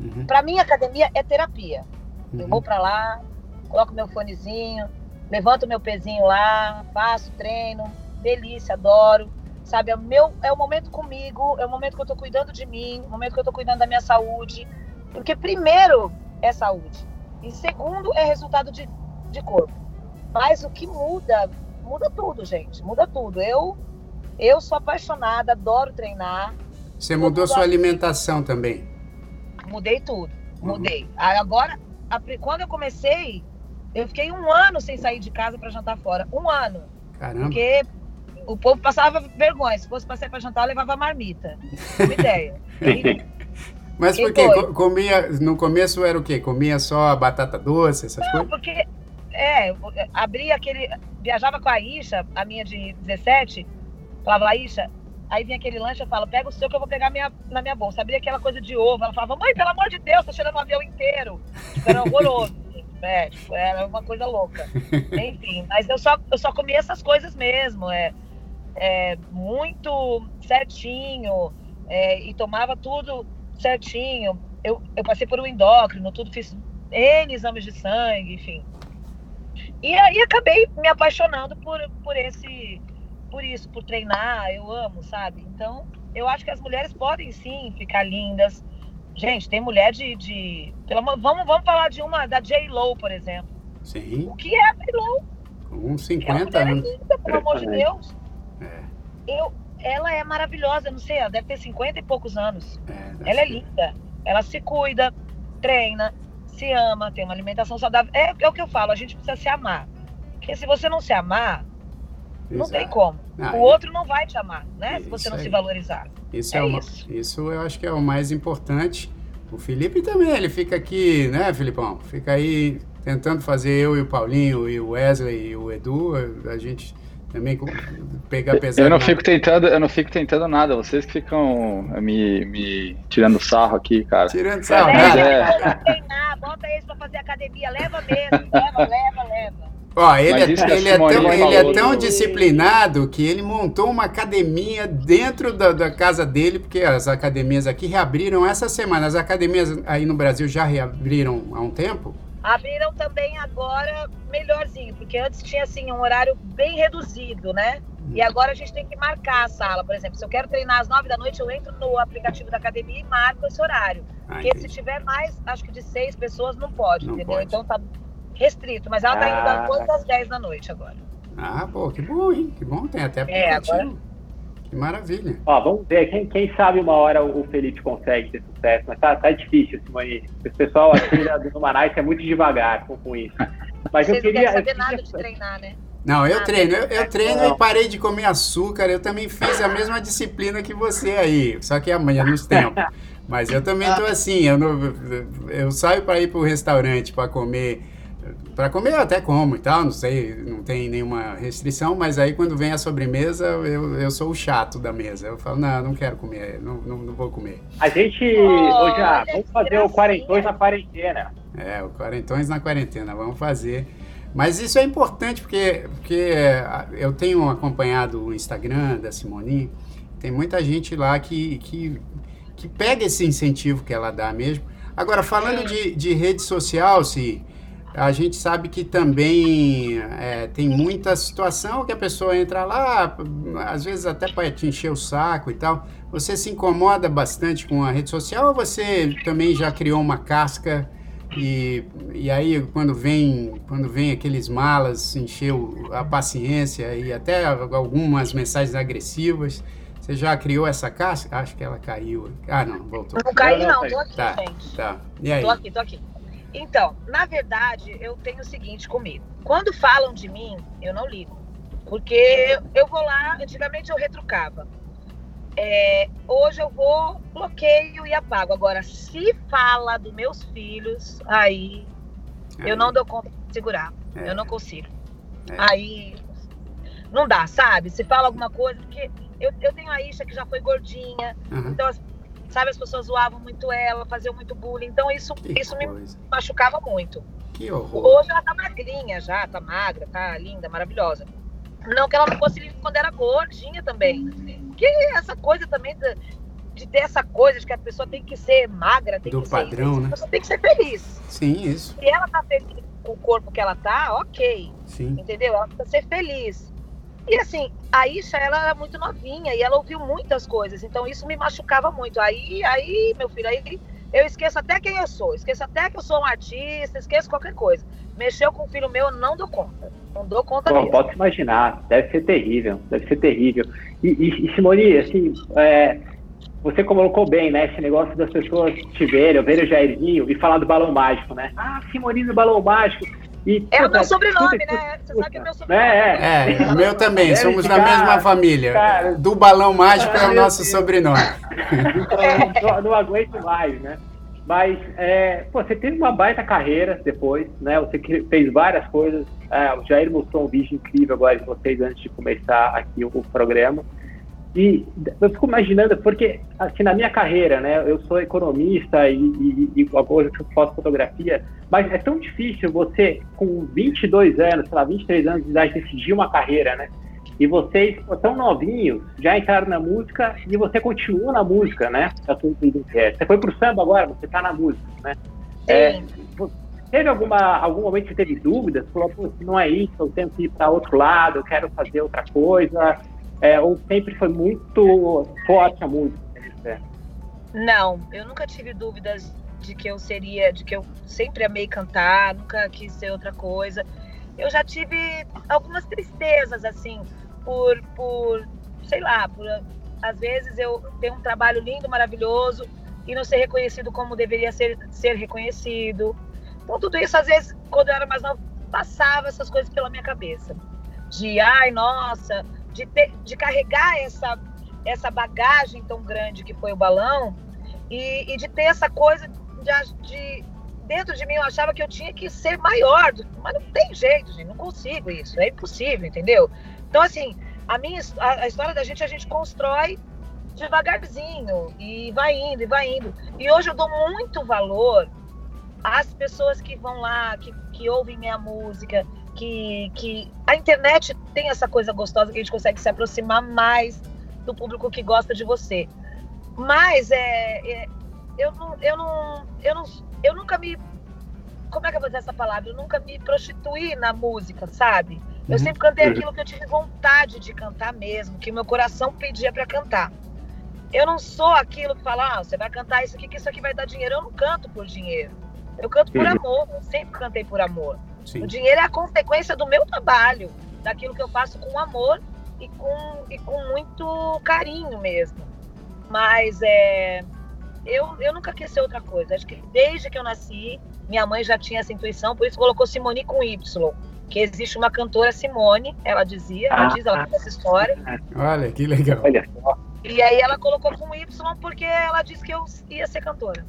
Uhum. Para mim, academia é terapia. Uhum. Eu vou para lá, coloco meu fonezinho, levanto meu pezinho lá, faço treino, delícia, adoro. Sabe, é o, meu, é o momento comigo, é o momento que eu estou cuidando de mim, é o momento que eu estou cuidando da minha saúde. Porque primeiro é saúde. E segundo é resultado de, de corpo. Mas o que muda, muda tudo, gente. Muda tudo. Eu, eu sou apaixonada, adoro treinar. Você mudou sua alimentação também? Mudei tudo. Uhum. Mudei. Agora, quando eu comecei, eu fiquei um ano sem sair de casa para jantar fora. Um ano. Caramba. Porque o povo passava vergonha. Se fosse para sair para jantar, eu levava marmita. Uma ideia. (laughs) E, Mas por quê? Comia, no começo era o quê? Comia só batata doce, essas Não, coisas? porque, é, abria aquele, viajava com a Isha, a minha de 17, falava, Isha, aí vinha aquele lanche, eu falo, pega o seu que eu vou pegar minha, na minha bolsa. Abria aquela coisa de ovo, ela falava, mãe, pelo amor de Deus, tá cheirando o avião inteiro. Tipo, era horroroso. (laughs) É, tipo, era uma coisa louca. Enfim, mas eu só, eu só comia essas coisas mesmo, é, é muito certinho, é, e tomava tudo certinho. Eu, eu passei por um endócrino, tudo, fiz N exames de sangue, enfim. E aí acabei me apaixonando por, por esse por isso, por treinar, eu amo, sabe? Então, eu acho que as mulheres podem sim ficar lindas. Gente, tem mulher de. de pelo, vamos, vamos falar de uma, da J. Lo, por exemplo. Sim. O que é a J. Lo? Com 50 é anos. É linda, pelo amor de Deus. É. Eu, ela é maravilhosa, não sei, ela deve ter 50 e poucos anos. É, ela é linda. Ela se cuida, treina, se ama, tem uma alimentação saudável. É, é, o que eu falo, a gente precisa se amar. Porque se você não se amar, Exato. não tem como. Ah, o outro não vai te amar, né? Se você não aí. se valorizar. Isso é, é uma, isso. isso eu acho que é o mais importante. O Felipe também, ele fica aqui, né, Filipão? Fica aí tentando fazer eu e o Paulinho e o Wesley e o Edu, a gente também pegar pesado. Eu não fico tentando, eu não fico tentando nada. Vocês que ficam me, me tirando sarro aqui, cara. Tirando sarro. Leva, é. treinar, bota eles pra fazer academia, leva mesmo, leva, leva, leva. Ó, ele, é, ele, é, tão, ele é tão disciplinado que ele montou uma academia dentro da, da, casa dele, porque as academias aqui reabriram essa semana. As academias aí no Brasil já reabriram há um tempo? Abriram também agora melhorzinho, porque antes tinha assim um horário bem reduzido, né? E agora a gente tem que marcar a sala, por exemplo. Se eu quero treinar às nove da noite, eu entro no aplicativo da academia e marco esse horário. Ah, porque entendi. se tiver mais, acho que de seis pessoas, não pode, não entendeu? Pode. Então tá restrito, mas ela tá indo ah. das 8 às 10 da noite agora. Ah, pô, que bom, hein? Que bom, tem até aplicativo. É, agora... Que maravilha. Ó, vamos ver, quem, quem sabe uma hora o Felipe consegue ter sucesso, mas tá, tá difícil, Simone. O pessoal aqui do Numanais é muito devagar com, com isso. Mas Vocês eu queria. Não saber nada de treinar, né? Não, eu treino, eu, eu treino não. e parei de comer açúcar. Eu também fiz a mesma disciplina que você aí, só que amanhã nos tempos. (laughs) Mas eu também tô assim, eu, não, eu saio para ir para o restaurante para comer para comer eu até como e tal, não sei, não tem nenhuma restrição, mas aí quando vem a sobremesa, eu, eu sou o chato da mesa. Eu falo, não, não quero comer, não, não, não vou comer. A gente, oh, hoje, ah, vamos fazer o quarentões na quarentena. É, o quarentões na quarentena, vamos fazer. Mas isso é importante porque, porque eu tenho acompanhado o Instagram da Simone, tem muita gente lá que, que, que pega esse incentivo que ela dá mesmo. Agora, falando de, de rede social, se a gente sabe que também é, tem muita situação que a pessoa entra lá, às vezes até para te encher o saco e tal. Você se incomoda bastante com a rede social ou você também já criou uma casca e, e aí quando vem quando vem aqueles malas encheu a paciência e até algumas mensagens agressivas, você já criou essa casca? Acho que ela caiu. Ah, não, voltou. Não caiu não, tô aqui, tá, gente. Tá. E aí? Tô aqui, tô aqui. Então, na verdade, eu tenho o seguinte comigo. Quando falam de mim, eu não ligo. Porque eu vou lá, antigamente eu retrucava. É, hoje eu vou, bloqueio e apago. Agora, se fala dos meus filhos, aí, aí. eu não dou conta de segurar. É. Eu não consigo. É. Aí não dá, sabe? Se fala alguma coisa, porque eu, eu tenho a Isha que já foi gordinha, uhum. então sabe? As pessoas zoavam muito ela, faziam muito bullying. Então isso, isso me machucava muito. Que horror. Hoje ela tá magrinha já, tá magra, tá linda, maravilhosa. Não que ela não fosse linda quando era gordinha também. Que essa coisa também de, de, ter essa coisa de que a pessoa tem que ser magra, tem Do que padrão, ser. né? A pessoa tem que ser feliz. Sim, isso. Se ela tá feliz com o corpo que ela tá, ok. Sim. Entendeu? Ela precisa ser feliz. E assim, a Isha, ela era muito novinha e ela ouviu muitas coisas, então isso me machucava muito. Aí, aí, meu filho, aí eu esqueço até quem eu sou, esqueço até que eu sou um artista, esqueço qualquer coisa. Mexeu com o filho meu, não dou conta. Não dou conta Pô, mesmo. Posso imaginar, deve ser terrível, deve ser terrível. E, e, e Simone, assim, é, você colocou bem, né? Esse negócio das pessoas te verem, verem o Jairzinho e falar do balão mágico, né? Ah, Simone do balão mágico. E, é o meu sobrenome, né? Você sabe que é o meu sobrenome. É, é. é o meu também, somos da mesma família. Cara, do balão mágico é o nosso sobrenome. Então, não, aguento mais, né? Mas, é, pô, você teve uma baita carreira depois, né? Você fez várias coisas. É, o Jair mostrou um vídeo incrível agora de vocês antes de começar aqui o, o programa. E eu fico imaginando, porque assim, na minha carreira, né, eu sou economista e, e, e agora eu faço fotografia, mas é tão difícil você, com 22 anos, sei lá, 23 anos de idade, decidir uma carreira, né? E vocês, tão novinhos, já entraram na música e você continua na música, né? Você foi pro samba agora, você tá na música, né? É, teve alguma, algum momento que teve dúvidas? Falou, Pô, não é isso, eu tenho que ir para outro lado, eu quero fazer outra coisa é, ou sempre foi muito forte a música? Não, eu nunca tive dúvidas de que eu seria, de que eu sempre amei cantar, nunca quis ser outra coisa. Eu já tive algumas tristezas, assim, por, por sei lá, por às vezes eu tenho um trabalho lindo, maravilhoso e não ser reconhecido como deveria ser, ser reconhecido. Então, tudo isso, às vezes, quando eu era mais nova, passava essas coisas pela minha cabeça. De, ai, nossa, de, ter, de carregar essa, essa bagagem tão grande que foi o balão e, e de ter essa coisa de, de, dentro de mim eu achava que eu tinha que ser maior, mas não tem jeito, gente, não consigo isso, é impossível, entendeu? Então assim, a minha a, a história da gente a gente constrói devagarzinho e vai indo e vai indo. E hoje eu dou muito valor às pessoas que vão lá, que, que ouvem minha música, que, que a internet tem essa coisa gostosa que a gente consegue se aproximar mais do público que gosta de você. Mas é, é eu, não, eu, não, eu, não, eu nunca me. Como é que eu vou dizer essa palavra? Eu nunca me prostituí na música, sabe? Eu uhum. sempre cantei uhum. aquilo que eu tive vontade de cantar mesmo, que meu coração pedia para cantar. Eu não sou aquilo que fala, ah, você vai cantar isso aqui, que isso aqui vai dar dinheiro. Eu não canto por dinheiro. Eu canto por uhum. amor. Eu sempre cantei por amor. Sim. O dinheiro é a consequência do meu trabalho, daquilo que eu faço com amor e com, e com muito carinho mesmo. Mas é, eu, eu nunca quis ser outra coisa. Acho que desde que eu nasci, minha mãe já tinha essa intuição, por isso colocou Simone com Y. Que existe uma cantora Simone, ela dizia, ela ah, diz, ela conta essa história. Olha, que legal. Olha. E aí ela colocou com Y porque ela disse que eu ia ser cantora.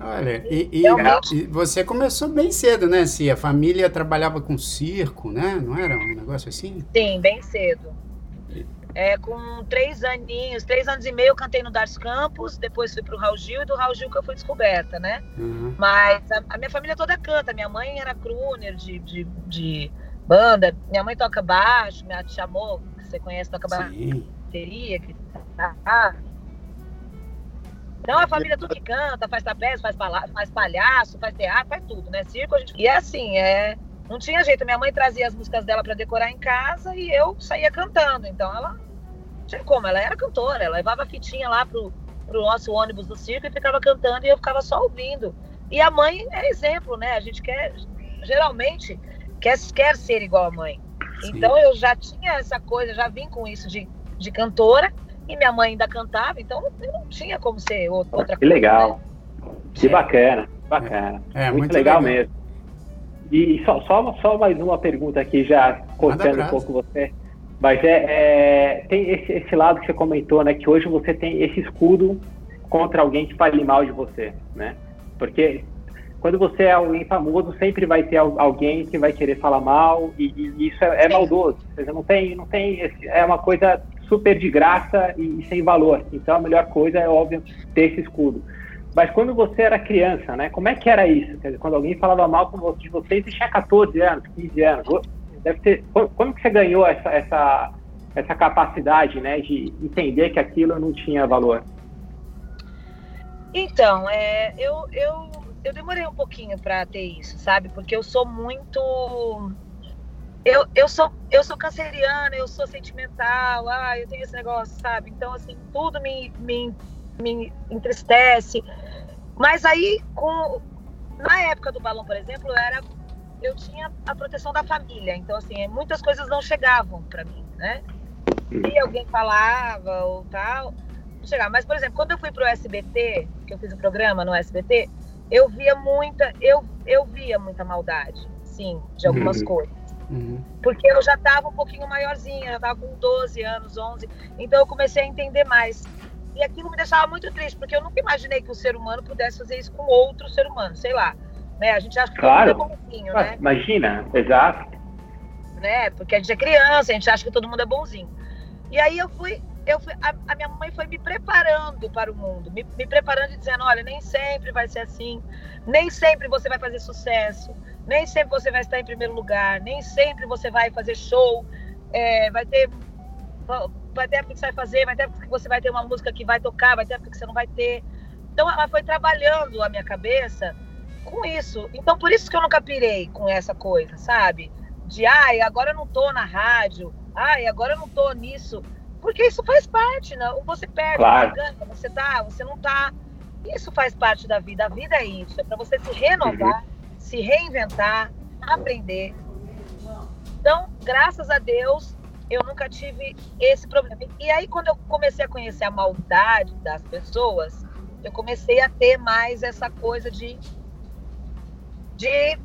Olha, e, e, e, você começou bem cedo, né, Se A família trabalhava com circo, né? Não era um negócio assim? Sim, bem cedo. É, com três aninhos, três anos e meio, eu cantei no Darcy Campos, depois fui pro Raul Gil, e do Raul Gil que eu fui descoberta, né? Uhum. Mas a, a, minha família toda canta. Minha mãe era crooner de, de, de, banda, minha mãe toca baixo, minha tia Amor, que você conhece, toca bateria. Que, ah, então a família tudo que canta, faz trapézio, faz, faz palhaço, faz teatro, faz tudo, né? Circo a gente. E é assim, é. Não tinha jeito. Minha mãe trazia as músicas dela para decorar em casa e eu saía cantando. Então ela. Não tinha como, ela era cantora, ela levava a fitinha lá pro, pro nosso ônibus do circo e ficava cantando e eu ficava só ouvindo. E a mãe é exemplo, né? A gente quer, geralmente, quer, quer ser igual a mãe. Sim. Então eu já tinha essa coisa, já vim com isso de, de cantora e minha mãe ainda cantava, então eu não tinha como ser outra coisa. Que legal. Né? Que bacana, bacana. É, é muito, muito legal, legal, mesmo. E só, só, só mais uma pergunta aqui, já cortando um pouco você. Mas é, é, tem esse, esse lado que você comentou, né? Que hoje você tem esse escudo contra alguém que fale mal de você, né? Porque quando você é alguém famoso, sempre vai ter alguém que vai querer falar mal e, e isso é, é maldoso. Você não tem, não tem, esse, é uma coisa super de graça e, e, sem valor. Então a melhor coisa é óbvio ter esse escudo. Mas quando você era criança, né? Como é que era isso? Dizer, quando alguém falava mal de vocês, você tinha 14 anos, 15 anos. Deve ter. Como que você ganhou essa, essa, essa capacidade, né, de entender que aquilo não tinha valor? Então, é, eu, eu, eu demorei um pouquinho para ter isso, sabe? Porque eu sou muito eu, eu, sou, eu sou canceriana, eu sou sentimental, ah, eu tenho esse negócio, sabe? Então, assim, tudo me, me, me entristece. Mas aí, com, na época do balão, por exemplo, era, eu tinha a proteção da família. Então, assim, muitas coisas não chegavam para mim, né? Se alguém falava ou tal, não chegava. Mas, por exemplo, quando eu fui pro SBT, que eu fiz o um programa no SBT, eu via muita, eu, eu via muita maldade, sim, de algumas uhum. coisas. Uhum. Porque eu já estava um pouquinho maiorzinha, já estava com 12 anos, 11. Então eu comecei a entender mais. E aquilo me deixava muito triste, porque eu nunca imaginei que o ser humano pudesse fazer isso com outro ser humano, sei lá. Né? A gente acha que claro. todo mundo é bonzinho, né? Imagina, exato. Né? Porque a gente é criança, a gente acha que todo mundo é bonzinho. E aí eu fui, eu fui, a, a minha mãe foi me preparando para o mundo, me, me preparando e dizendo, olha, nem sempre vai ser assim, nem sempre você vai fazer sucesso, nem sempre você vai estar em primeiro lugar, nem sempre você vai fazer show, é, vai ter vai ter época que você vai fazer, vai ter época que você vai ter uma música que vai tocar, vai ter época que você não vai ter. Então ela foi trabalhando a minha cabeça com isso. Então por isso que eu nunca pirei com essa coisa, sabe? De ai, agora eu não tô na rádio, ai, agora eu não tô nisso. Porque isso faz parte? Né? Você perde, claro. você ganha, você tá, você não tá. Isso faz parte da vida. A vida é isso, é para você se renovar. Uhum se reinventar, aprender. Então, graças a Deus, eu nunca tive esse problema. E aí, quando eu comecei a conhecer a maldade das pessoas, eu comecei a ter mais essa coisa de, de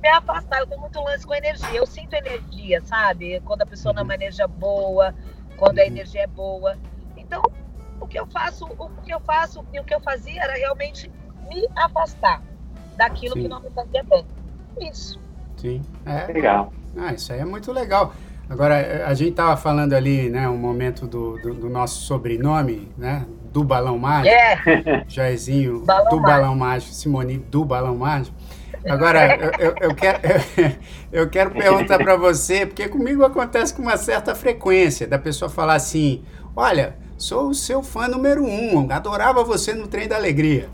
me afastar. Eu tenho muito lance com energia. Eu sinto energia, sabe? Quando a pessoa não é uma energia boa, quando a energia é boa. Então, o que eu faço, o que eu faço e o que eu fazia era realmente me afastar daquilo Sim. que não me fazia bem. Isso. Sim. É. Legal. Ah, isso aí é muito legal. Agora, a gente estava falando ali, né, um momento do, do, do, nosso sobrenome, né, do Balão Mágico. É. Jairzinho, balão do mágico. Balão Mágico, Simone do Balão Mágico. Agora, eu, eu, eu quero, (laughs) eu, quero perguntar para você, porque comigo acontece com uma certa frequência, da pessoa falar assim, olha, sou o seu fã número um, adorava você no Trem da Alegria.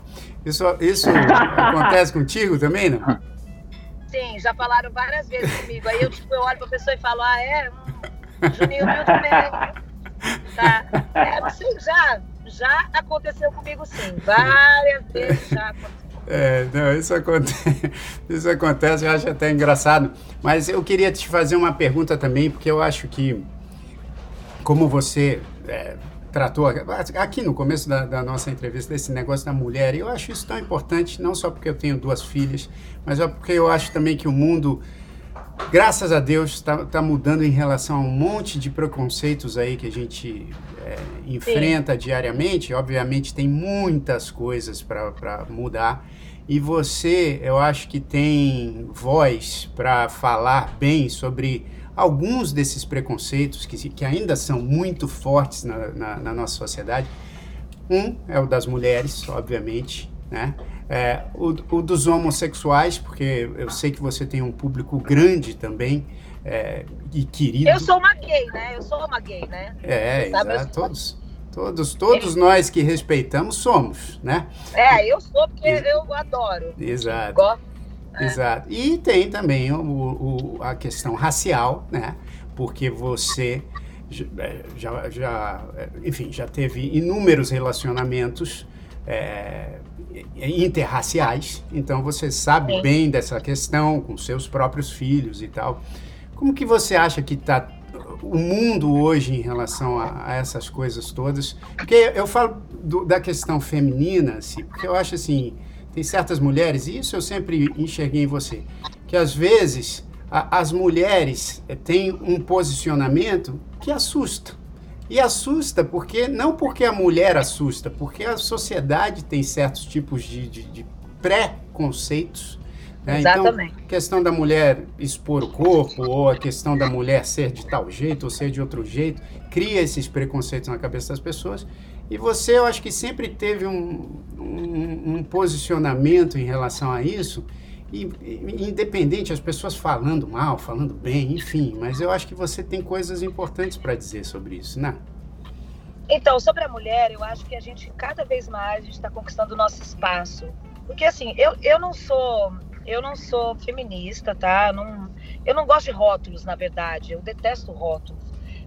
Isso, isso acontece (laughs) contigo também, não? Sim, já falaram várias vezes comigo. Aí eu, tipo, eu olho pra pessoa e falo, ah, é? Hum, Juninho Mil também. Tá? É, já, já aconteceu comigo sim. Várias vezes já aconteceu. É, não, isso acontece, (laughs) isso acontece, eu acho até engraçado. Mas eu queria te fazer uma pergunta também, porque eu acho que, como você é, tratou aqui no começo da, da, nossa entrevista desse negócio da mulher, eu acho isso tão importante, não só porque eu tenho duas filhas, mas é porque eu acho também que o mundo, graças a Deus, está tá mudando em relação a um monte de preconceitos aí que a gente é, enfrenta Sim. diariamente. Obviamente, tem muitas coisas para mudar. E você, eu acho que tem voz para falar bem sobre alguns desses preconceitos que, que ainda são muito fortes na, na, na nossa sociedade. Um é o das mulheres, obviamente, né? É, o, o, dos homossexuais, porque eu sei que você tem um público grande também é, e querido. Eu sou uma gay, né? Eu sou uma gay, né? É, exato. Todos, todos, todos nós que respeitamos somos, né? É, eu sou porque eu adoro. Exato. Gosto. É. Exato. E tem também o, o, a questão racial, né? Porque você é, já, já, enfim, já teve inúmeros relacionamentos é, interraciais, então você sabe Sim. bem dessa questão com seus próprios filhos e tal. Como que você acha que está o mundo hoje em relação a, a, essas coisas todas? Porque eu falo do, da questão feminina, assim, porque eu acho assim, tem certas mulheres, e isso eu sempre enxerguei em você, que às vezes a, as mulheres eh, têm um posicionamento que assusta. E assusta porque, não porque a mulher assusta, porque a sociedade tem certos tipos de, de, de pré-conceitos né? Exatamente. Então, a questão da mulher expor o corpo, ou a questão da mulher ser de tal jeito ou ser de outro jeito, cria esses preconceitos na cabeça das pessoas. E você, eu acho que sempre teve um, um, um posicionamento em relação a isso, e, independente, as pessoas falando mal, falando bem, enfim, mas eu acho que você tem coisas importantes para dizer sobre isso, né? Então, sobre a mulher, eu acho que a gente, cada vez mais, está conquistando o nosso espaço. Porque, assim, eu, eu não sou eu não sou feminista, tá? Eu não, eu não gosto de rótulos, na verdade. Eu detesto rótulos.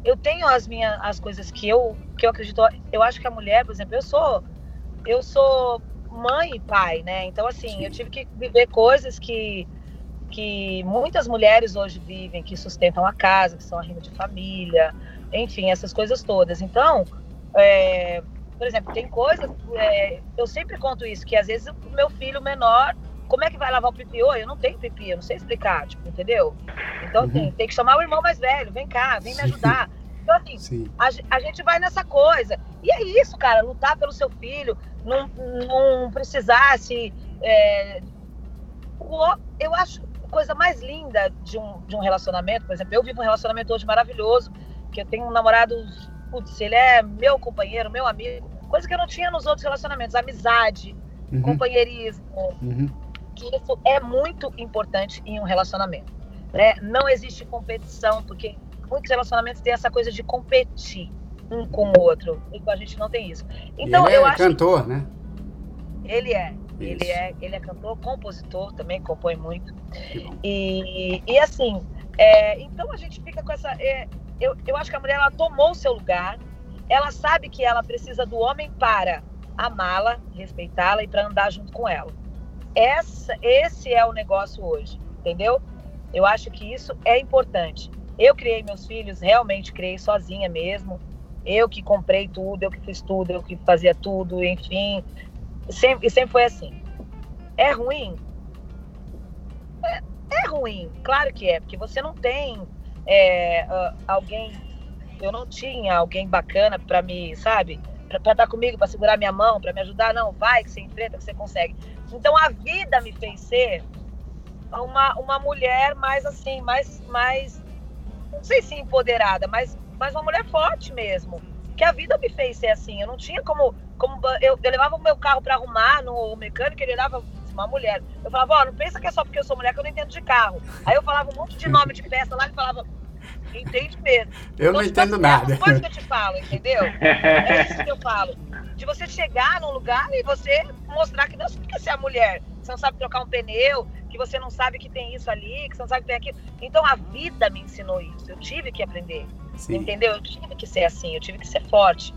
Eu tenho as minhas as coisas que eu que eu acredito. Eu acho que a mulher, por exemplo, eu sou eu sou mãe e pai, né? Então assim, Sim. eu tive que viver coisas que que muitas mulheres hoje vivem, que sustentam a casa, que são a rima de família, enfim, essas coisas todas. Então, é, por exemplo, tem coisas, é, eu sempre conto isso, que às vezes o meu filho menor como é que vai lavar o pipi? Oi, eu não tenho pipi, eu não sei explicar, tipo, entendeu? Então, assim, uhum. tem que chamar o irmão mais velho, vem cá, vem Sim. me ajudar. Então, assim, a, a, gente vai nessa coisa. E é isso, cara, lutar pelo seu filho, não, não precisasse. É, eu acho a coisa mais linda de um, de um relacionamento, por exemplo, eu vivo um relacionamento hoje maravilhoso, que eu tenho um namorado, putz, ele é meu companheiro, meu amigo, coisa que eu não tinha nos outros relacionamentos, amizade, uhum. companheirismo, uhum que isso é muito importante em um relacionamento. Né? Não existe competição, porque muitos relacionamentos têm essa coisa de competir um com o outro, e com a gente não tem isso. Então, ele é eu acho cantor, que... né? Ele é. Ele é, ele é cantor, compositor também, compõe muito. E, e assim, é, então a gente fica com essa. É, eu, eu acho que a mulher ela tomou o seu lugar, ela sabe que ela precisa do homem para amá-la, respeitá-la e para andar junto com ela. Essa, esse é o negócio hoje, entendeu? Eu acho que isso é importante. Eu criei meus filhos, realmente criei sozinha mesmo. Eu que comprei tudo, eu que fiz tudo, eu que fazia tudo, enfim. Sempre, sempre foi assim. É ruim? É, é ruim, claro que é, porque você não tem é, alguém. Eu não tinha alguém bacana para me, sabe? Para estar comigo, para segurar minha mão, para me ajudar. Não, vai que você enfrenta, que você consegue. Então a vida me fez ser uma, uma mulher mais assim, mais, mais, não sei se empoderada, mas, mas uma mulher forte mesmo. Que a vida me fez ser assim. Eu não tinha como. como eu, eu levava o meu carro para arrumar no mecânico, ele dava uma mulher. Eu falava, ó, oh, não pensa que é só porque eu sou mulher que eu não entendo de carro. Aí eu falava um monte de nome de peça lá e falava, entende mesmo. Eu não então, entendo nada. Coisa que eu te falo, entendeu? É isso que eu falo. De você chegar num lugar e você mostrar que não sabe que você é mulher. Você não sabe trocar um pneu, que você não sabe que tem isso ali, que você não sabe que tem aquilo. Então a vida me ensinou isso. Eu tive que aprender. Sim. Entendeu? Eu tive que ser assim, eu tive que ser forte.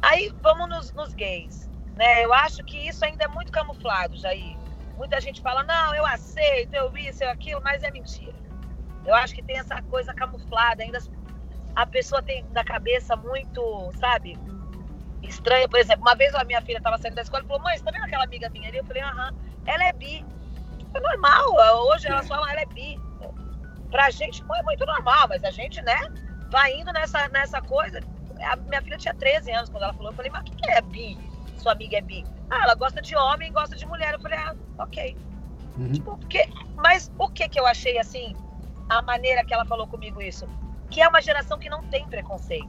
Aí vamos nos, nos gays. Né? Eu acho que isso ainda é muito camuflado, Jair. Muita gente fala, não, eu aceito, eu isso, eu aquilo, mas é mentira. Eu acho que tem essa coisa camuflada, ainda a pessoa tem da cabeça muito, sabe, estranha. Por exemplo, uma vez a minha filha estava saindo da escola e falou, mãe, você tá vendo aquela amiga minha ali? Eu falei, aham, ela é bi. É normal, hoje ela só ela é bi. Pra gente não é muito normal, mas a gente, né, vai indo nessa, nessa coisa. A minha filha tinha 13 anos quando ela falou, eu falei, mas o que é bi? Sua amiga é bi? Ah, ela gosta de homem e gosta de mulher. Eu falei, ah, ok. Uhum. Tipo, porque, mas o que que eu achei assim, a maneira que ela falou comigo isso? Que é uma geração que não tem preconceito.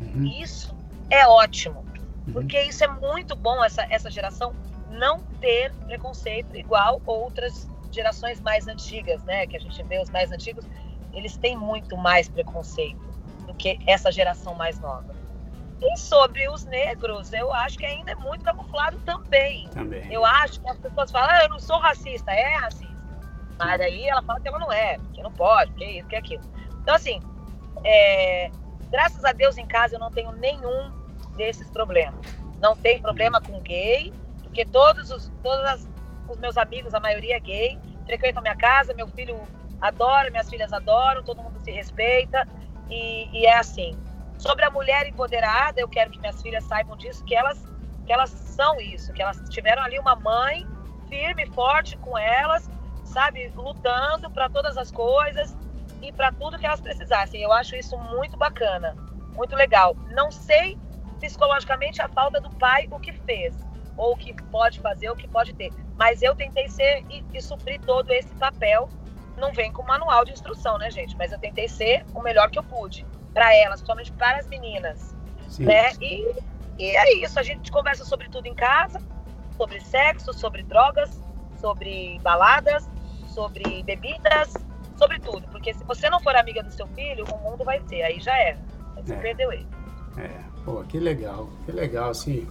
Uhum. Isso é ótimo. Uhum. Porque isso é muito bom, essa, essa geração não ter preconceito igual outras gerações mais antigas, né? Que a gente vê os mais antigos, eles têm muito mais preconceito do que essa geração mais nova. E sobre os negros, eu acho que ainda é muito camuflado também. também. Eu acho que as pessoas falam, ah, eu não sou racista, é racista. Mas aí ela fala que ela não é, que não pode, que isso, que aquilo. Então, assim, é, graças a Deus em casa eu não tenho nenhum desses problemas. Não tem problema com gay, porque todos os, todos as, os meus amigos, a maioria é gay, frequentam minha casa, meu filho adora, minhas filhas adoram, todo mundo se respeita e, e, é assim. Sobre a mulher empoderada, eu quero que minhas filhas saibam disso, que elas, que elas são isso, que elas tiveram ali uma mãe firme, forte com elas, sabe, lutando para todas as coisas e para tudo que elas precisassem. Eu acho isso muito bacana, muito legal. Não sei psicologicamente a falta do pai o que fez, ou o que pode fazer, o que pode ter. Mas eu tentei ser e, e suprir todo esse papel. Não vem com manual de instrução, né, gente? Mas eu tentei ser o melhor que eu pude para elas, principalmente para as meninas. Sim. Né? E, e é isso, a gente conversa sobre tudo em casa, sobre sexo, sobre drogas, sobre baladas, sobre bebidas, sobre tudo. Porque se você não for amiga do seu filho, o mundo vai ser, aí já era. Você é. perdeu ele. É, pô, que legal, que legal, assim.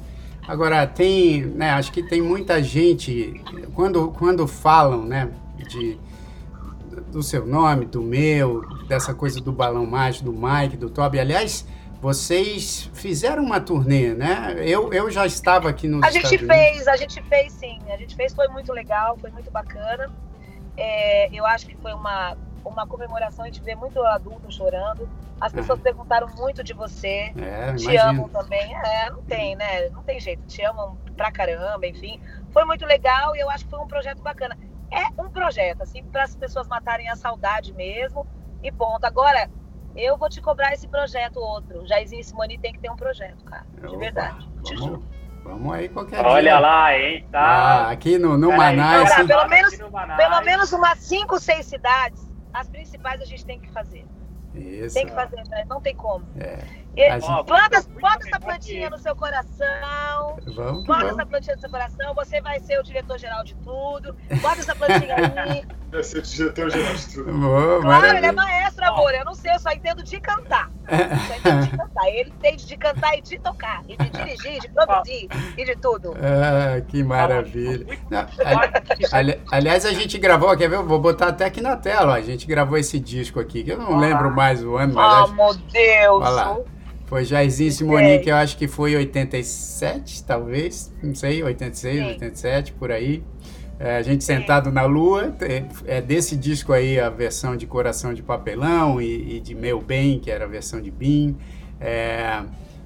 Agora, tem, né, acho que tem muita gente, quando, quando falam, né, de, do seu nome, do meu, dessa coisa do balão mágico, do Mike, do Toby, aliás, vocês fizeram uma turnê, né? Eu, eu já estava aqui no A gente Estados fez, Unidos. a gente fez sim. A gente fez, foi muito legal, foi muito bacana. É, eu acho que foi uma, uma comemoração, a gente vê muito adulto chorando. As pessoas é. perguntaram muito de você. É, te imagino. amam também. É, não tem, né? Não tem jeito. Te amam pra caramba, enfim. Foi muito legal e eu acho que foi um projeto bacana. É um projeto, assim, para as pessoas matarem a saudade mesmo e ponto. Agora, eu vou te cobrar esse projeto outro. Jairzinho e Simone tem que ter um projeto, cara. De Opa, verdade. Te juro. Vamos aí qualquer Olha dia. lá, hein? Tá. Ah, aqui no, no Manaus. Cara, pelo, menos, pelo menos umas 5, 6 cidades, as principais a gente tem que fazer. Isso. Tem que fazer, né? não tem como. É. E, gente... bota essa plantinha no seu coração. Vamos, bota vamos. essa plantinha no seu coração. Você vai ser o diretor-geral de tudo. Bota essa plantinha aí. (laughs) Vai ser o diretor-geral de tudo. Boa, claro, maravilha. ele é maestro, amor. Eu não sei, eu só entendo de cantar. (laughs) Eu só entendo de cantar. Ele entende de cantar e de tocar. E de dirigir, de produzir e de tudo. Ah, que maravilha. Não, ali, aliás, a gente gravou, quer ver? Vou botar até aqui na tela. Ó. A gente gravou esse disco aqui, que eu não lembro mais o ano. Mas oh, meu Deus. Olha lá. Foi Jairzinho Simoni, que eu acho que foi 87, talvez, não sei, 86, Sim. 87, por aí. É, a gente sentado na lua, é, é, desse disco aí a versão de Coração de Papelão e, e de Meu Bem, que era a versão de Bim. É,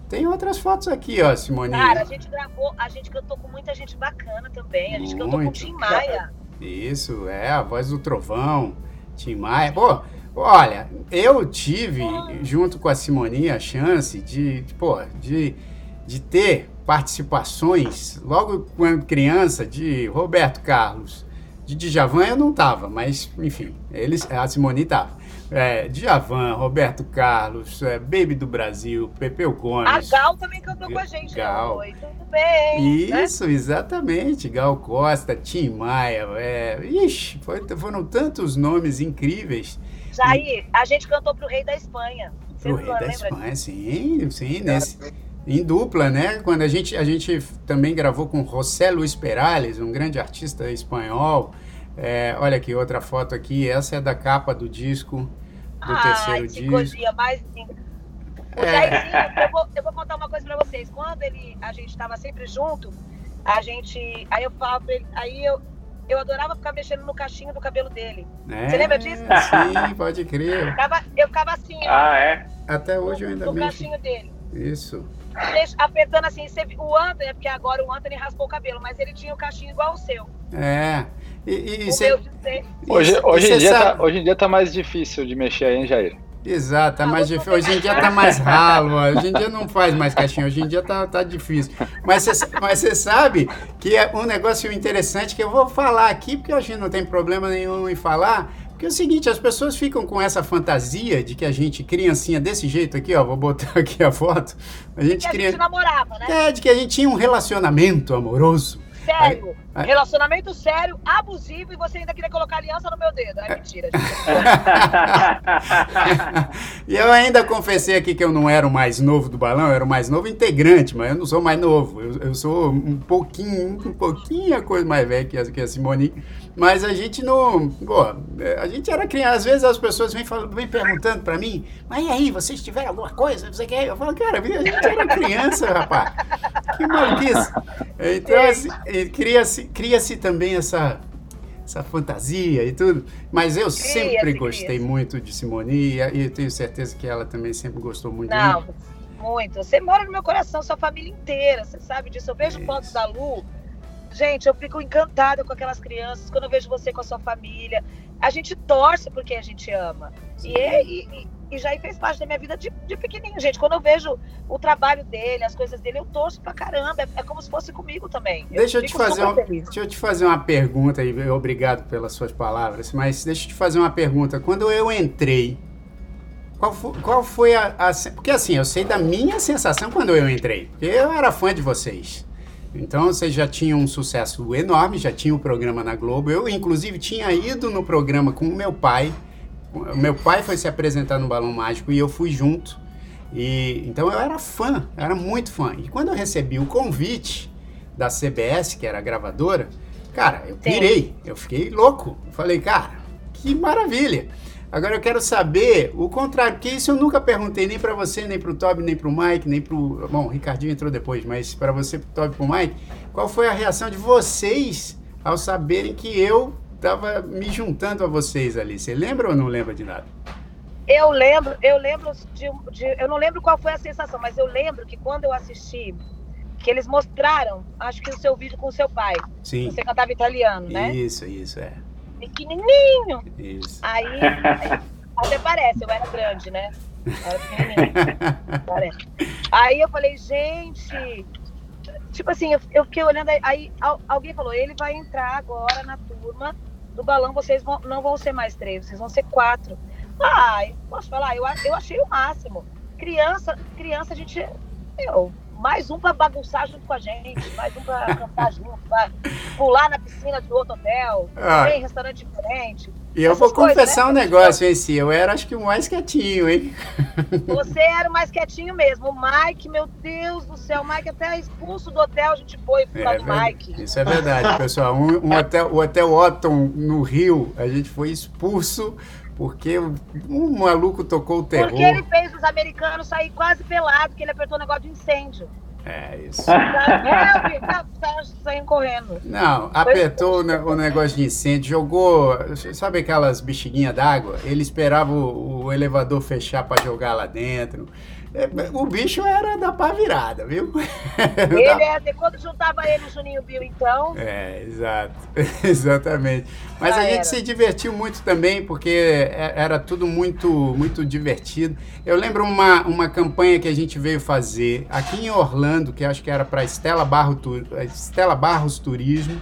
tem outras fotos aqui, ó, Simone. Cara, a gente gravou, a gente cantou com muita gente bacana também. A gente Muito. cantou com Tim Maia. Isso, é, a voz do trovão, Tim Maia. Pô, Olha, eu tive, junto com a Simoninha, a chance de, pô, de, de ter participações, logo quando criança, de Roberto Carlos. De Djavan eu não tava, mas, enfim, eles, a Simone tava. É, Djavan, Roberto Carlos, é, Baby do Brasil, Pepeu Gomes. A Gal também cantou com a gente. Né? Gal. Oi, tudo bem? Né? Isso, né? exatamente. Gal Costa, Tim Maia. É, ixi, foram tantos nomes incríveis. Jair, a gente cantou pro Rei da Espanha. Pro Rei da Espanha, sim, sim. Nesse, em dupla, né? Quando a gente, a gente também gravou com José Luis Perales, um grande artista espanhol. É, olha aqui, outra foto aqui. Essa é da capa do disco do terceiro disco. Dia, mais o é. eu, vou, eu vou contar uma coisa pra vocês. Quando ele, a gente estava sempre junto, a gente. Aí eu falava pra ele, aí eu, eu adorava ficar mexendo no cachinho do cabelo dele. É, Você lembra disso? (laughs) Sim, pode crer. Eu ficava, eu ficava assim, ó. Ah, é? Até hoje eu ainda no, no cachinho dele. Isso. Apertando assim, o Anthony, é porque agora o Anthony raspou o cabelo, mas ele tinha o cachinho igual o seu. É. E, e cê, hoje, hoje, em dia tá, hoje em dia tá mais difícil de mexer aí, hein, Jair? Exato, tá mais difícil. Hoje em dia tá (laughs) mais ralo, hoje em dia não faz mais caixinha, hoje em dia tá, tá difícil. Mas você mas sabe que é um negócio interessante que eu vou falar aqui, porque a gente não tem problema nenhum em falar, porque é o seguinte, as pessoas ficam com essa fantasia de que a gente, criancinha desse jeito aqui, ó, vou botar (laughs) aqui a foto. A gente, que a gente namorava, né? É, de que a gente tinha um relacionamento amoroso sério. Aí, relacionamento sério, abusivo, e você ainda queria colocar aliança no meu dedo. É mentira, (laughs) E eu ainda confessei aqui que eu não era o mais novo do balão, eu era o mais novo integrante, mas eu não sou mais novo. Eu, eu sou um pouquinho, um pouquinho a coisa mais velha que a, que a Simone. Mas a gente não. Pô, a gente era criança. Às vezes as pessoas vêm, vêm perguntando pra mim, mas e aí, vocês tiveram alguma coisa? Você quer? Eu falo, cara, a gente era criança, rapaz. Que maluquice. Então, assim, cria-se cria também essa, essa fantasia e tudo. Mas eu sempre gostei muito de Simone e, tenho certeza que ela também sempre gostou muito Não, de mim. muito. Você mora no meu coração, sua família inteira, você sabe disso. Eu vejo fotos da Lu Gente, eu fico encantada com aquelas crianças, quando eu vejo você com a sua família. A gente torce porque a gente ama. E, e, e Jair fez parte da minha vida de, de pequenininho, gente. Quando eu vejo o trabalho dele, as coisas dele, eu torço pra caramba. É, é como se fosse comigo também. Deixa eu, eu te fazer um, deixa eu te fazer uma pergunta e obrigado pelas suas palavras, mas deixa eu te fazer uma pergunta. Quando eu entrei, qual foi, qual foi a, a, Porque assim, eu sei da minha sensação quando eu entrei. Porque eu era fã de vocês. Então vocês já tinham um sucesso enorme, já tinha o um programa na Globo. Eu, inclusive, tinha ido no programa com o meu pai. O meu pai foi se apresentar no Balão Mágico e eu fui junto. E então eu era fã, eu era muito fã. E quando eu recebi o convite da CBS, que era a gravadora, cara, eu pirei, eu fiquei louco. falei, cara, que maravilha. Agora eu quero saber o contrário, porque isso eu nunca perguntei nem para você, nem para o Toby, nem para o Mike, nem para o. Bom, o Ricardinho entrou depois, mas para você, pro Toby e para o Mike, qual foi a reação de vocês ao saberem que eu estava me juntando a vocês ali? Você lembra ou não lembra de nada? Eu lembro, eu lembro de, de, Eu não lembro qual foi a sensação, mas eu lembro que quando eu assisti, que eles mostraram, acho que o seu vídeo com o seu pai. Sim. Você cantava italiano, né? Isso, isso, é pequenininho. Isso. Aí, aí até parece, eu era grande, né? Era. (laughs) Aí eu falei, gente, tipo assim, eu, eu fiquei olhando, aí, aí, alguém falou, ele vai entrar agora na turma do balão, vocês vão, não vão ser mais três, vocês vão ser quatro. Ai, posso falar, eu, eu achei o máximo. Criança, criança, a gente. Eu, mais um para bagunçar junto com a gente, mais um para (laughs) cantar junto, para pular na piscina de outro hotel, ah. em restaurante diferente. E eu vou coisas, confessar né? um negócio em si, eu era acho que o mais quietinho, hein? (laughs) Você era o mais quietinho mesmo. O Mike, meu Deus do céu, o Mike até expulso do hotel a gente foi por causa é, do Mike. Isso é verdade, pessoal. Um, um hotel, o Hotel Otton no Rio, a gente foi expulso porque um maluco tocou o terror. Porque ele fez os americanos sair quase pelado, que ele apertou o um negócio de incêndio. É, isso. (laughs) Tá, tá saindo correndo. Não, apertou o, negócio de incêndio, jogou. Sabe aquelas bexiguinhas d'água? Ele esperava o, o elevador fechar para jogar lá dentro. É, o bicho era da pá virada, viu? (laughs) Ele é, quando juntava ele o Juninho Bill, então. É, exato. (laughs) Exatamente. Mas a gente se divertiu muito também, porque é, era tudo muito, muito divertido. Eu lembro uma, uma campanha que a gente veio fazer aqui em Orlando, que acho que era para Estela, Barro, Estela Barros Turismo.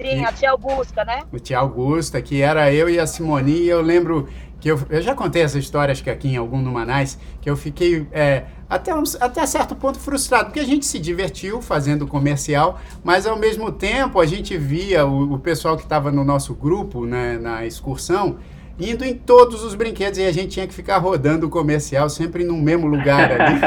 Sim, e, a tia Augusta, né? O tia Augusta, que era eu e a Simoni, e eu lembro que eu, eu já contei essa história, acho que aqui em algum Numanais, que eu fiquei é, até, um, até certo ponto frustrado, porque a gente se divertiu fazendo comercial, mas ao mesmo tempo a gente via o, o pessoal que estava no nosso grupo, né, na excursão, indo em todos os brinquedos e a gente tinha que ficar rodando o comercial sempre no mesmo lugar ali.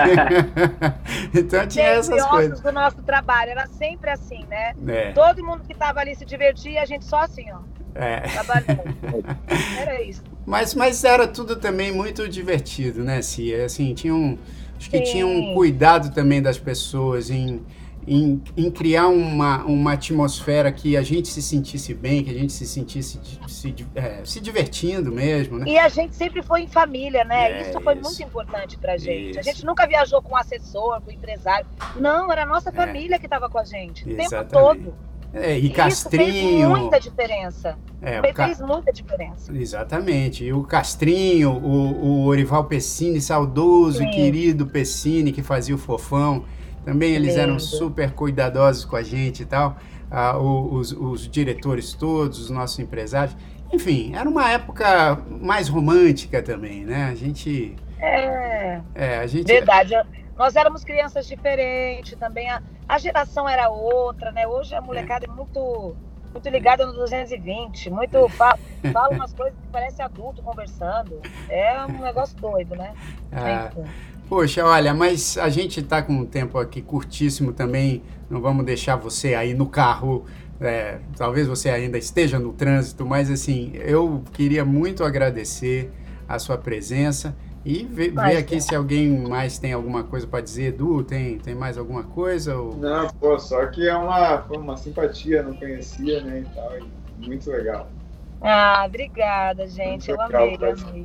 (laughs) então tinha essas coisas. do nosso trabalho, era sempre assim, né? É. Todo mundo que estava ali se divertia, a gente só assim, ó. É. Trabalhando. (laughs) era isso. Mas, mas era tudo também muito divertido, né, Cia? Assim, tinha um, acho que Sim. tinha um cuidado também das pessoas em em, em, criar uma, uma atmosfera que a gente se sentisse bem, que a gente se sentisse se, é, se divertindo mesmo, né? E a gente sempre foi em família, né? É, isso foi isso. muito importante pra gente. Isso. A gente nunca viajou com assessor, com empresário. Não, era a nossa é. família é. que estava com a gente o Exatamente. tempo todo. É, e Castrinho. Isso fez muita diferença. É, fez ca... muita diferença. Exatamente. E o Castrinho, o, o Orival Pessini, saudoso Sim. e querido Pessini, que fazia o fofão. Também eles eram super cuidadosos com a gente e tal. Ah, os, os diretores todos, os nossos empresários. Enfim, era uma época mais romântica também, né? A gente. É. É, a gente. Verdade. Nós éramos crianças diferentes também. A, a geração era outra, né? Hoje a molecada é, é muito muito ligada no 220, muito (laughs) fala, fala umas coisas que parece adulto conversando. É um negócio doido, né? Ah, Poxa, olha, mas a gente está com um tempo aqui curtíssimo também. Não vamos deixar você aí no carro. É, talvez você ainda esteja no trânsito, mas assim, eu queria muito agradecer a sua presença e ver, aqui se alguém mais tem alguma coisa para dizer. Edu, tem, tem mais alguma coisa? Ou... Não, pô, só que é uma, uma simpatia, não conhecia, né, e tal, e muito legal. Ah, obrigada, gente, muito eu amei, amei.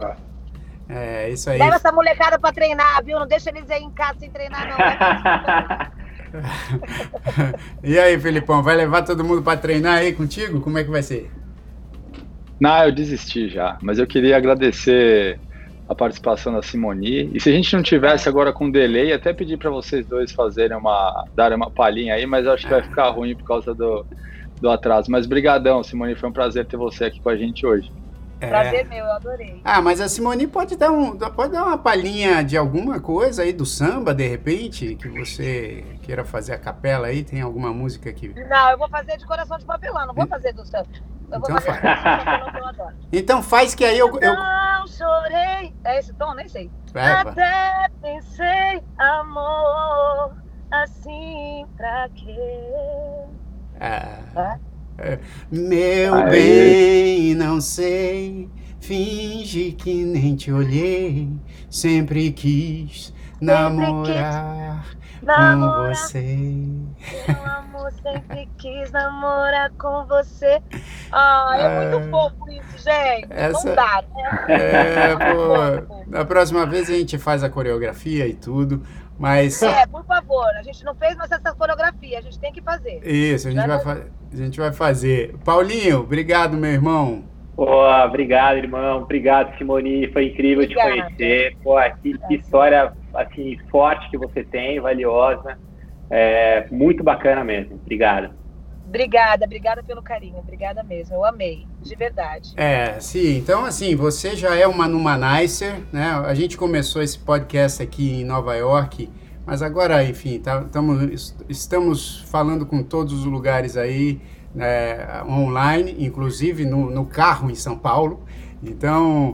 É, isso aí. Leva essa molecada pra treinar, viu? Não deixa eles aí em casa sem treinar, não. (laughs) e aí, Felipão, vai levar todo mundo para treinar aí contigo? Como é que vai ser? Não, eu desisti já, mas eu queria agradecer a participação da Simoni. E se a gente não tivesse agora com delay, até pedir para vocês dois fazerem uma, darem uma palhinha aí, mas acho que vai ficar ruim por causa do, do atraso. Mas brigadão, Simoni, foi um prazer ter você aqui com a gente hoje. É. Prazer meu, eu adorei. Ah, mas a Simone pode dar, um, pode dar uma palhinha de alguma coisa aí do samba, de repente, que você queira fazer a capela aí? Tem alguma música que. Não, eu vou fazer de coração de papelão, não vou fazer do samba. Eu então vou fazer faz. eu adoro. Então faz que aí eu. eu... Não chorei. É esse tom? Nem sei. Vai, Até pensei, amor, assim pra quê? Ah. É? Meu Aê. bem, não sei, finge que nem te olhei. Sempre quis namorar com você. Meu amor, sempre quis namorar com você. Ah, é, é muito fofo isso, gente. Essa... Não dá, né? É, pô. Na próxima vez a gente faz a coreografia e tudo. Mas... É, por favor, a gente não fez, mas essa coreografia a gente tem que fazer. Isso, a gente, vai, fa a gente vai fazer. Paulinho, obrigado, meu irmão. Pô, obrigado, irmão. Obrigado, Simoni. Foi incrível Obrigada. te conhecer. Pô, que, que, história assim, forte que você tem, valiosa. É, muito bacana mesmo. Obrigado. Obrigada, obrigada pelo carinho, obrigada mesmo. Eu amei, de verdade. É, sim. Então, assim, você já é uma Numanicer, né? A gente começou esse podcast aqui em Nova York, mas agora, enfim, tá, tamo, estamos falando com todos os lugares aí, né, online, inclusive no, no carro em São Paulo. Então,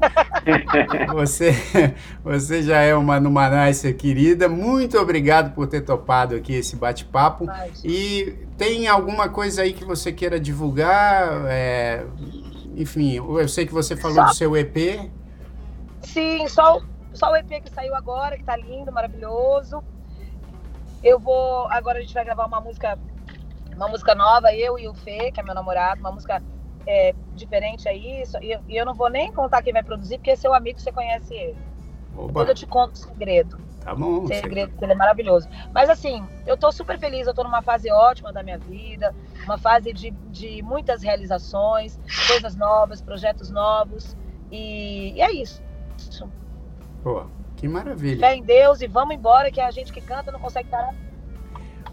(laughs) você, você já é uma Numanicer querida. Muito obrigado por ter topado aqui esse bate-papo. E tem alguma coisa aí que você queira divulgar? É, enfim, eu sei que você falou só... do seu EP. Sim, só, só o EP que saiu agora, que tá lindo, maravilhoso. Eu vou. Agora a gente vai gravar uma música, uma música nova, eu e o Fê, que é meu namorado, uma música é, diferente aí. E eu, eu não vou nem contar quem vai produzir, porque é seu amigo, você conhece ele. Oba. Depois eu te conto o segredo. Tá bom. Segredo, ele é maravilhoso. Mas assim, eu tô super feliz, eu tô numa fase ótima da minha vida, uma fase de, de muitas realizações, coisas novas, projetos novos. E, e é isso. Pô, que maravilha. Fé em Deus e vamos embora, que a gente que canta não consegue parar.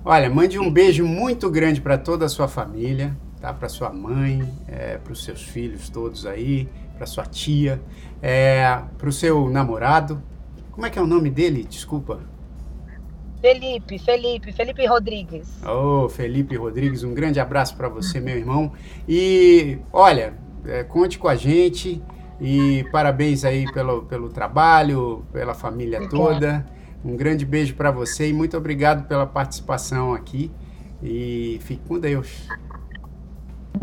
Olha, mande um beijo muito grande para toda a sua família tá? Para sua mãe, é, para os seus filhos todos aí, para sua tia, é, para o seu namorado. Como é que é o nome dele? Desculpa. Felipe, Felipe, Felipe Rodrigues. Ô, oh, Felipe Rodrigues, um grande abraço para você, meu irmão. E olha, é, conte com a gente e parabéns aí pelo, pelo trabalho, pela família toda. Um grande beijo para você e muito obrigado pela participação aqui. E fique com Deus.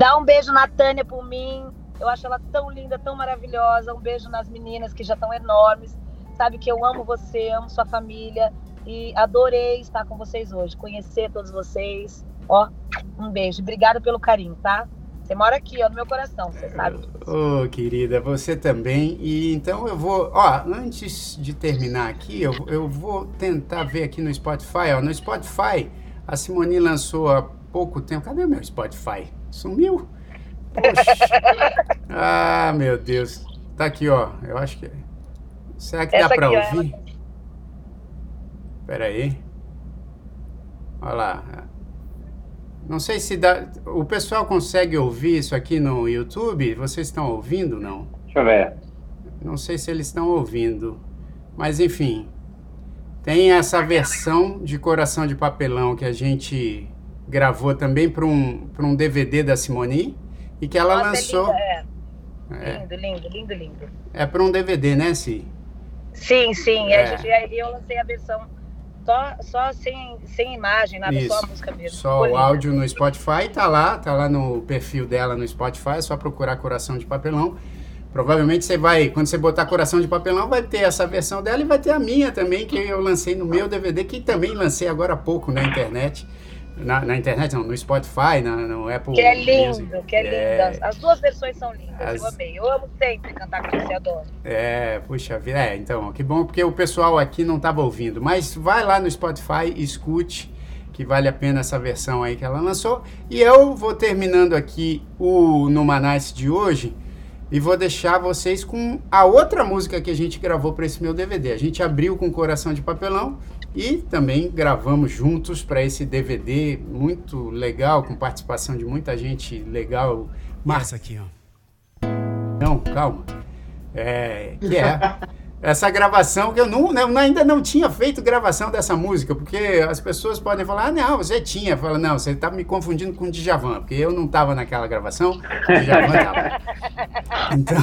Dá um beijo na Tânia por mim. Eu acho ela tão linda, tão maravilhosa. Um beijo nas meninas que já estão enormes. Sabe que eu amo você, amo sua família. E adorei estar com vocês hoje, conhecer todos vocês. Ó, um beijo. Obrigada pelo carinho, tá? Você mora aqui, ó, no meu coração, você sabe. Ô, oh, querida, você também. E então eu vou, ó, antes de terminar aqui, eu, eu vou tentar ver aqui no Spotify, ó. No Spotify, a Simone lançou há pouco tempo. Cadê o meu Spotify? Sumiu? Poxa. (laughs) ah, meu Deus. Tá aqui, ó. Eu acho que. Será que Essa dá pra ouvir? Ela... Pera aí. Olha lá. Não sei se dá. O pessoal consegue ouvir isso aqui no YouTube? Vocês estão ouvindo, não? Deixa eu ver. Não sei se eles estão ouvindo. Mas enfim. Tem essa versão de Coração de Papelão que a gente gravou também para um, um DVD da Simone e que ela Nossa, lançou. É, é. Lindo, lindo, lindo, lindo. É para um DVD, né, Si? Sim, sim. É. Gente, eu lancei a versão só, só sem, sem imagem, nada, Isso. só a música mesmo. Só o áudio no Spotify, tá lá, tá lá no perfil dela no Spotify, é só procurar Coração de Papelão. Provavelmente você vai, quando você botar Coração de Papelão, vai ter essa versão dela e vai ter a minha também, que eu lancei no meu DVD, que também lancei agora há pouco na internet. Na, na, internet, não, no Spotify, na, no Apple Que é lindo, Music. que é, é lindo. As, duas versões são lindas, as... eu amei. Eu amo sempre cantar com você, adoro. É, puxa vida, é, então, que bom, porque o pessoal aqui não estava ouvindo. Mas vai lá no Spotify, escute, que vale a pena essa versão aí que ela lançou. E eu vou terminando aqui o Numanice de hoje e vou deixar vocês com a outra música que a gente gravou para esse meu DVD. A gente abriu com Coração de Papelão e também gravamos juntos para esse DVD muito legal, com participação de muita gente legal. Massa aqui, ó. Não, calma. É, que é (laughs) essa gravação que eu, não, eu ainda não tinha feito gravação dessa música, porque as pessoas podem falar, ah, não, você tinha. Fala, não, você está me confundindo com o Djavan, porque eu não estava naquela gravação, o Djavan estava. (laughs) Então,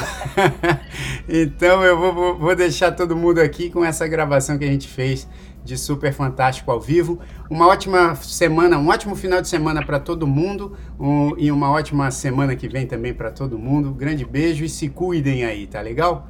(laughs) então eu vou, vou deixar todo mundo aqui com essa gravação que a gente fez de Super Fantástico ao vivo. Uma ótima semana, um ótimo final de semana para todo mundo um, e uma ótima semana que vem também para todo mundo. Grande beijo e se cuidem aí, tá legal?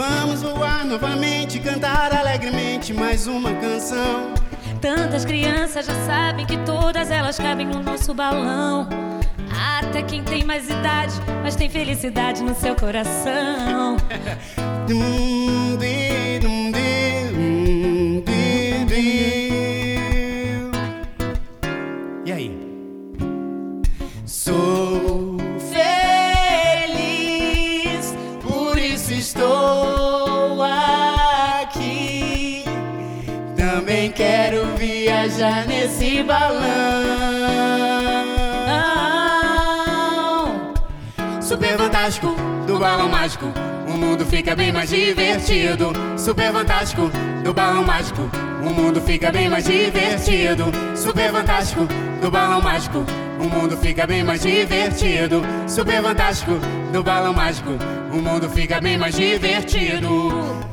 Vamos voar novamente, cantar alegremente mais uma canção. Tantas crianças já sabem que todas elas cabem no nosso balão. Até quem tem mais idade, mas tem felicidade no seu coração. (laughs) dum, dum, e nesse balão. Super fantástico do balão mágico. O mundo fica bem mais divertido. Super fantástico do balão mágico. O mundo fica bem mais divertido. Super fantástico do balão mágico. O mundo fica bem mais divertido. Super fantástico do balão mágico. O mundo fica bem mais divertido.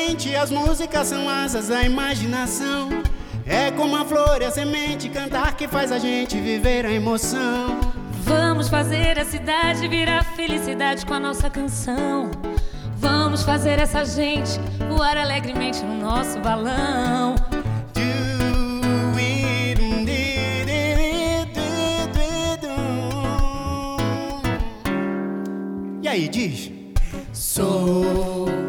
Fantasticamente as músicas são asas da imaginação. É como a flor flor e a semente cantar que faz a gente viver a emoção. Vamos fazer a cidade virar felicidade com a nossa canção. Vamos fazer essa gente voar alegremente no nosso balão. E aí, diz? Sou.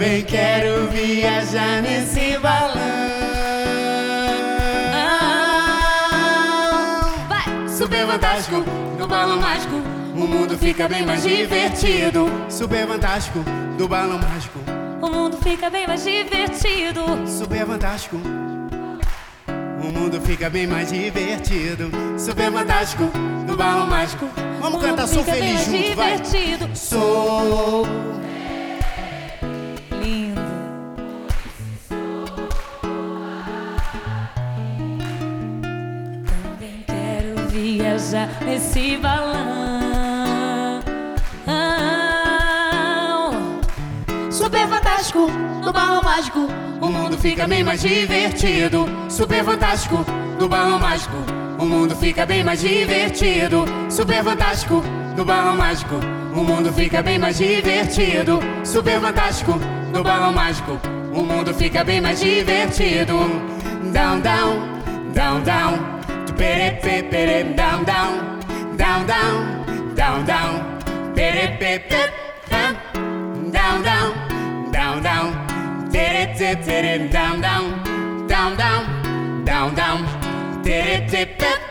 Também quero viajar nesse balão. Vai! Super fantástico, no balão mágico, o mundo fica bem mais divertido. Super fantástico, do balão mágico. O mundo fica bem mais divertido. Super fantástico. O mundo fica bem mais divertido. Super fantástico, do balão mágico. Vamos cantar Sou Feliz junto, vai. Sou viajar nesse balão. Super fantástico, no balão mágico, o mundo fica bem mais divertido. Super fantástico, no balão mágico, o mundo fica bem mais divertido. Super fantástico, no balão mágico, o mundo fica bem mais divertido. Super fantástico, no balão mágico, o mundo fica bem mais divertido. Down, down, down, down pere pe pere down down. Down down. Down down. Pere pe pe down down. Down down. Tere te tere down down. Down down. Down down. Tere te pe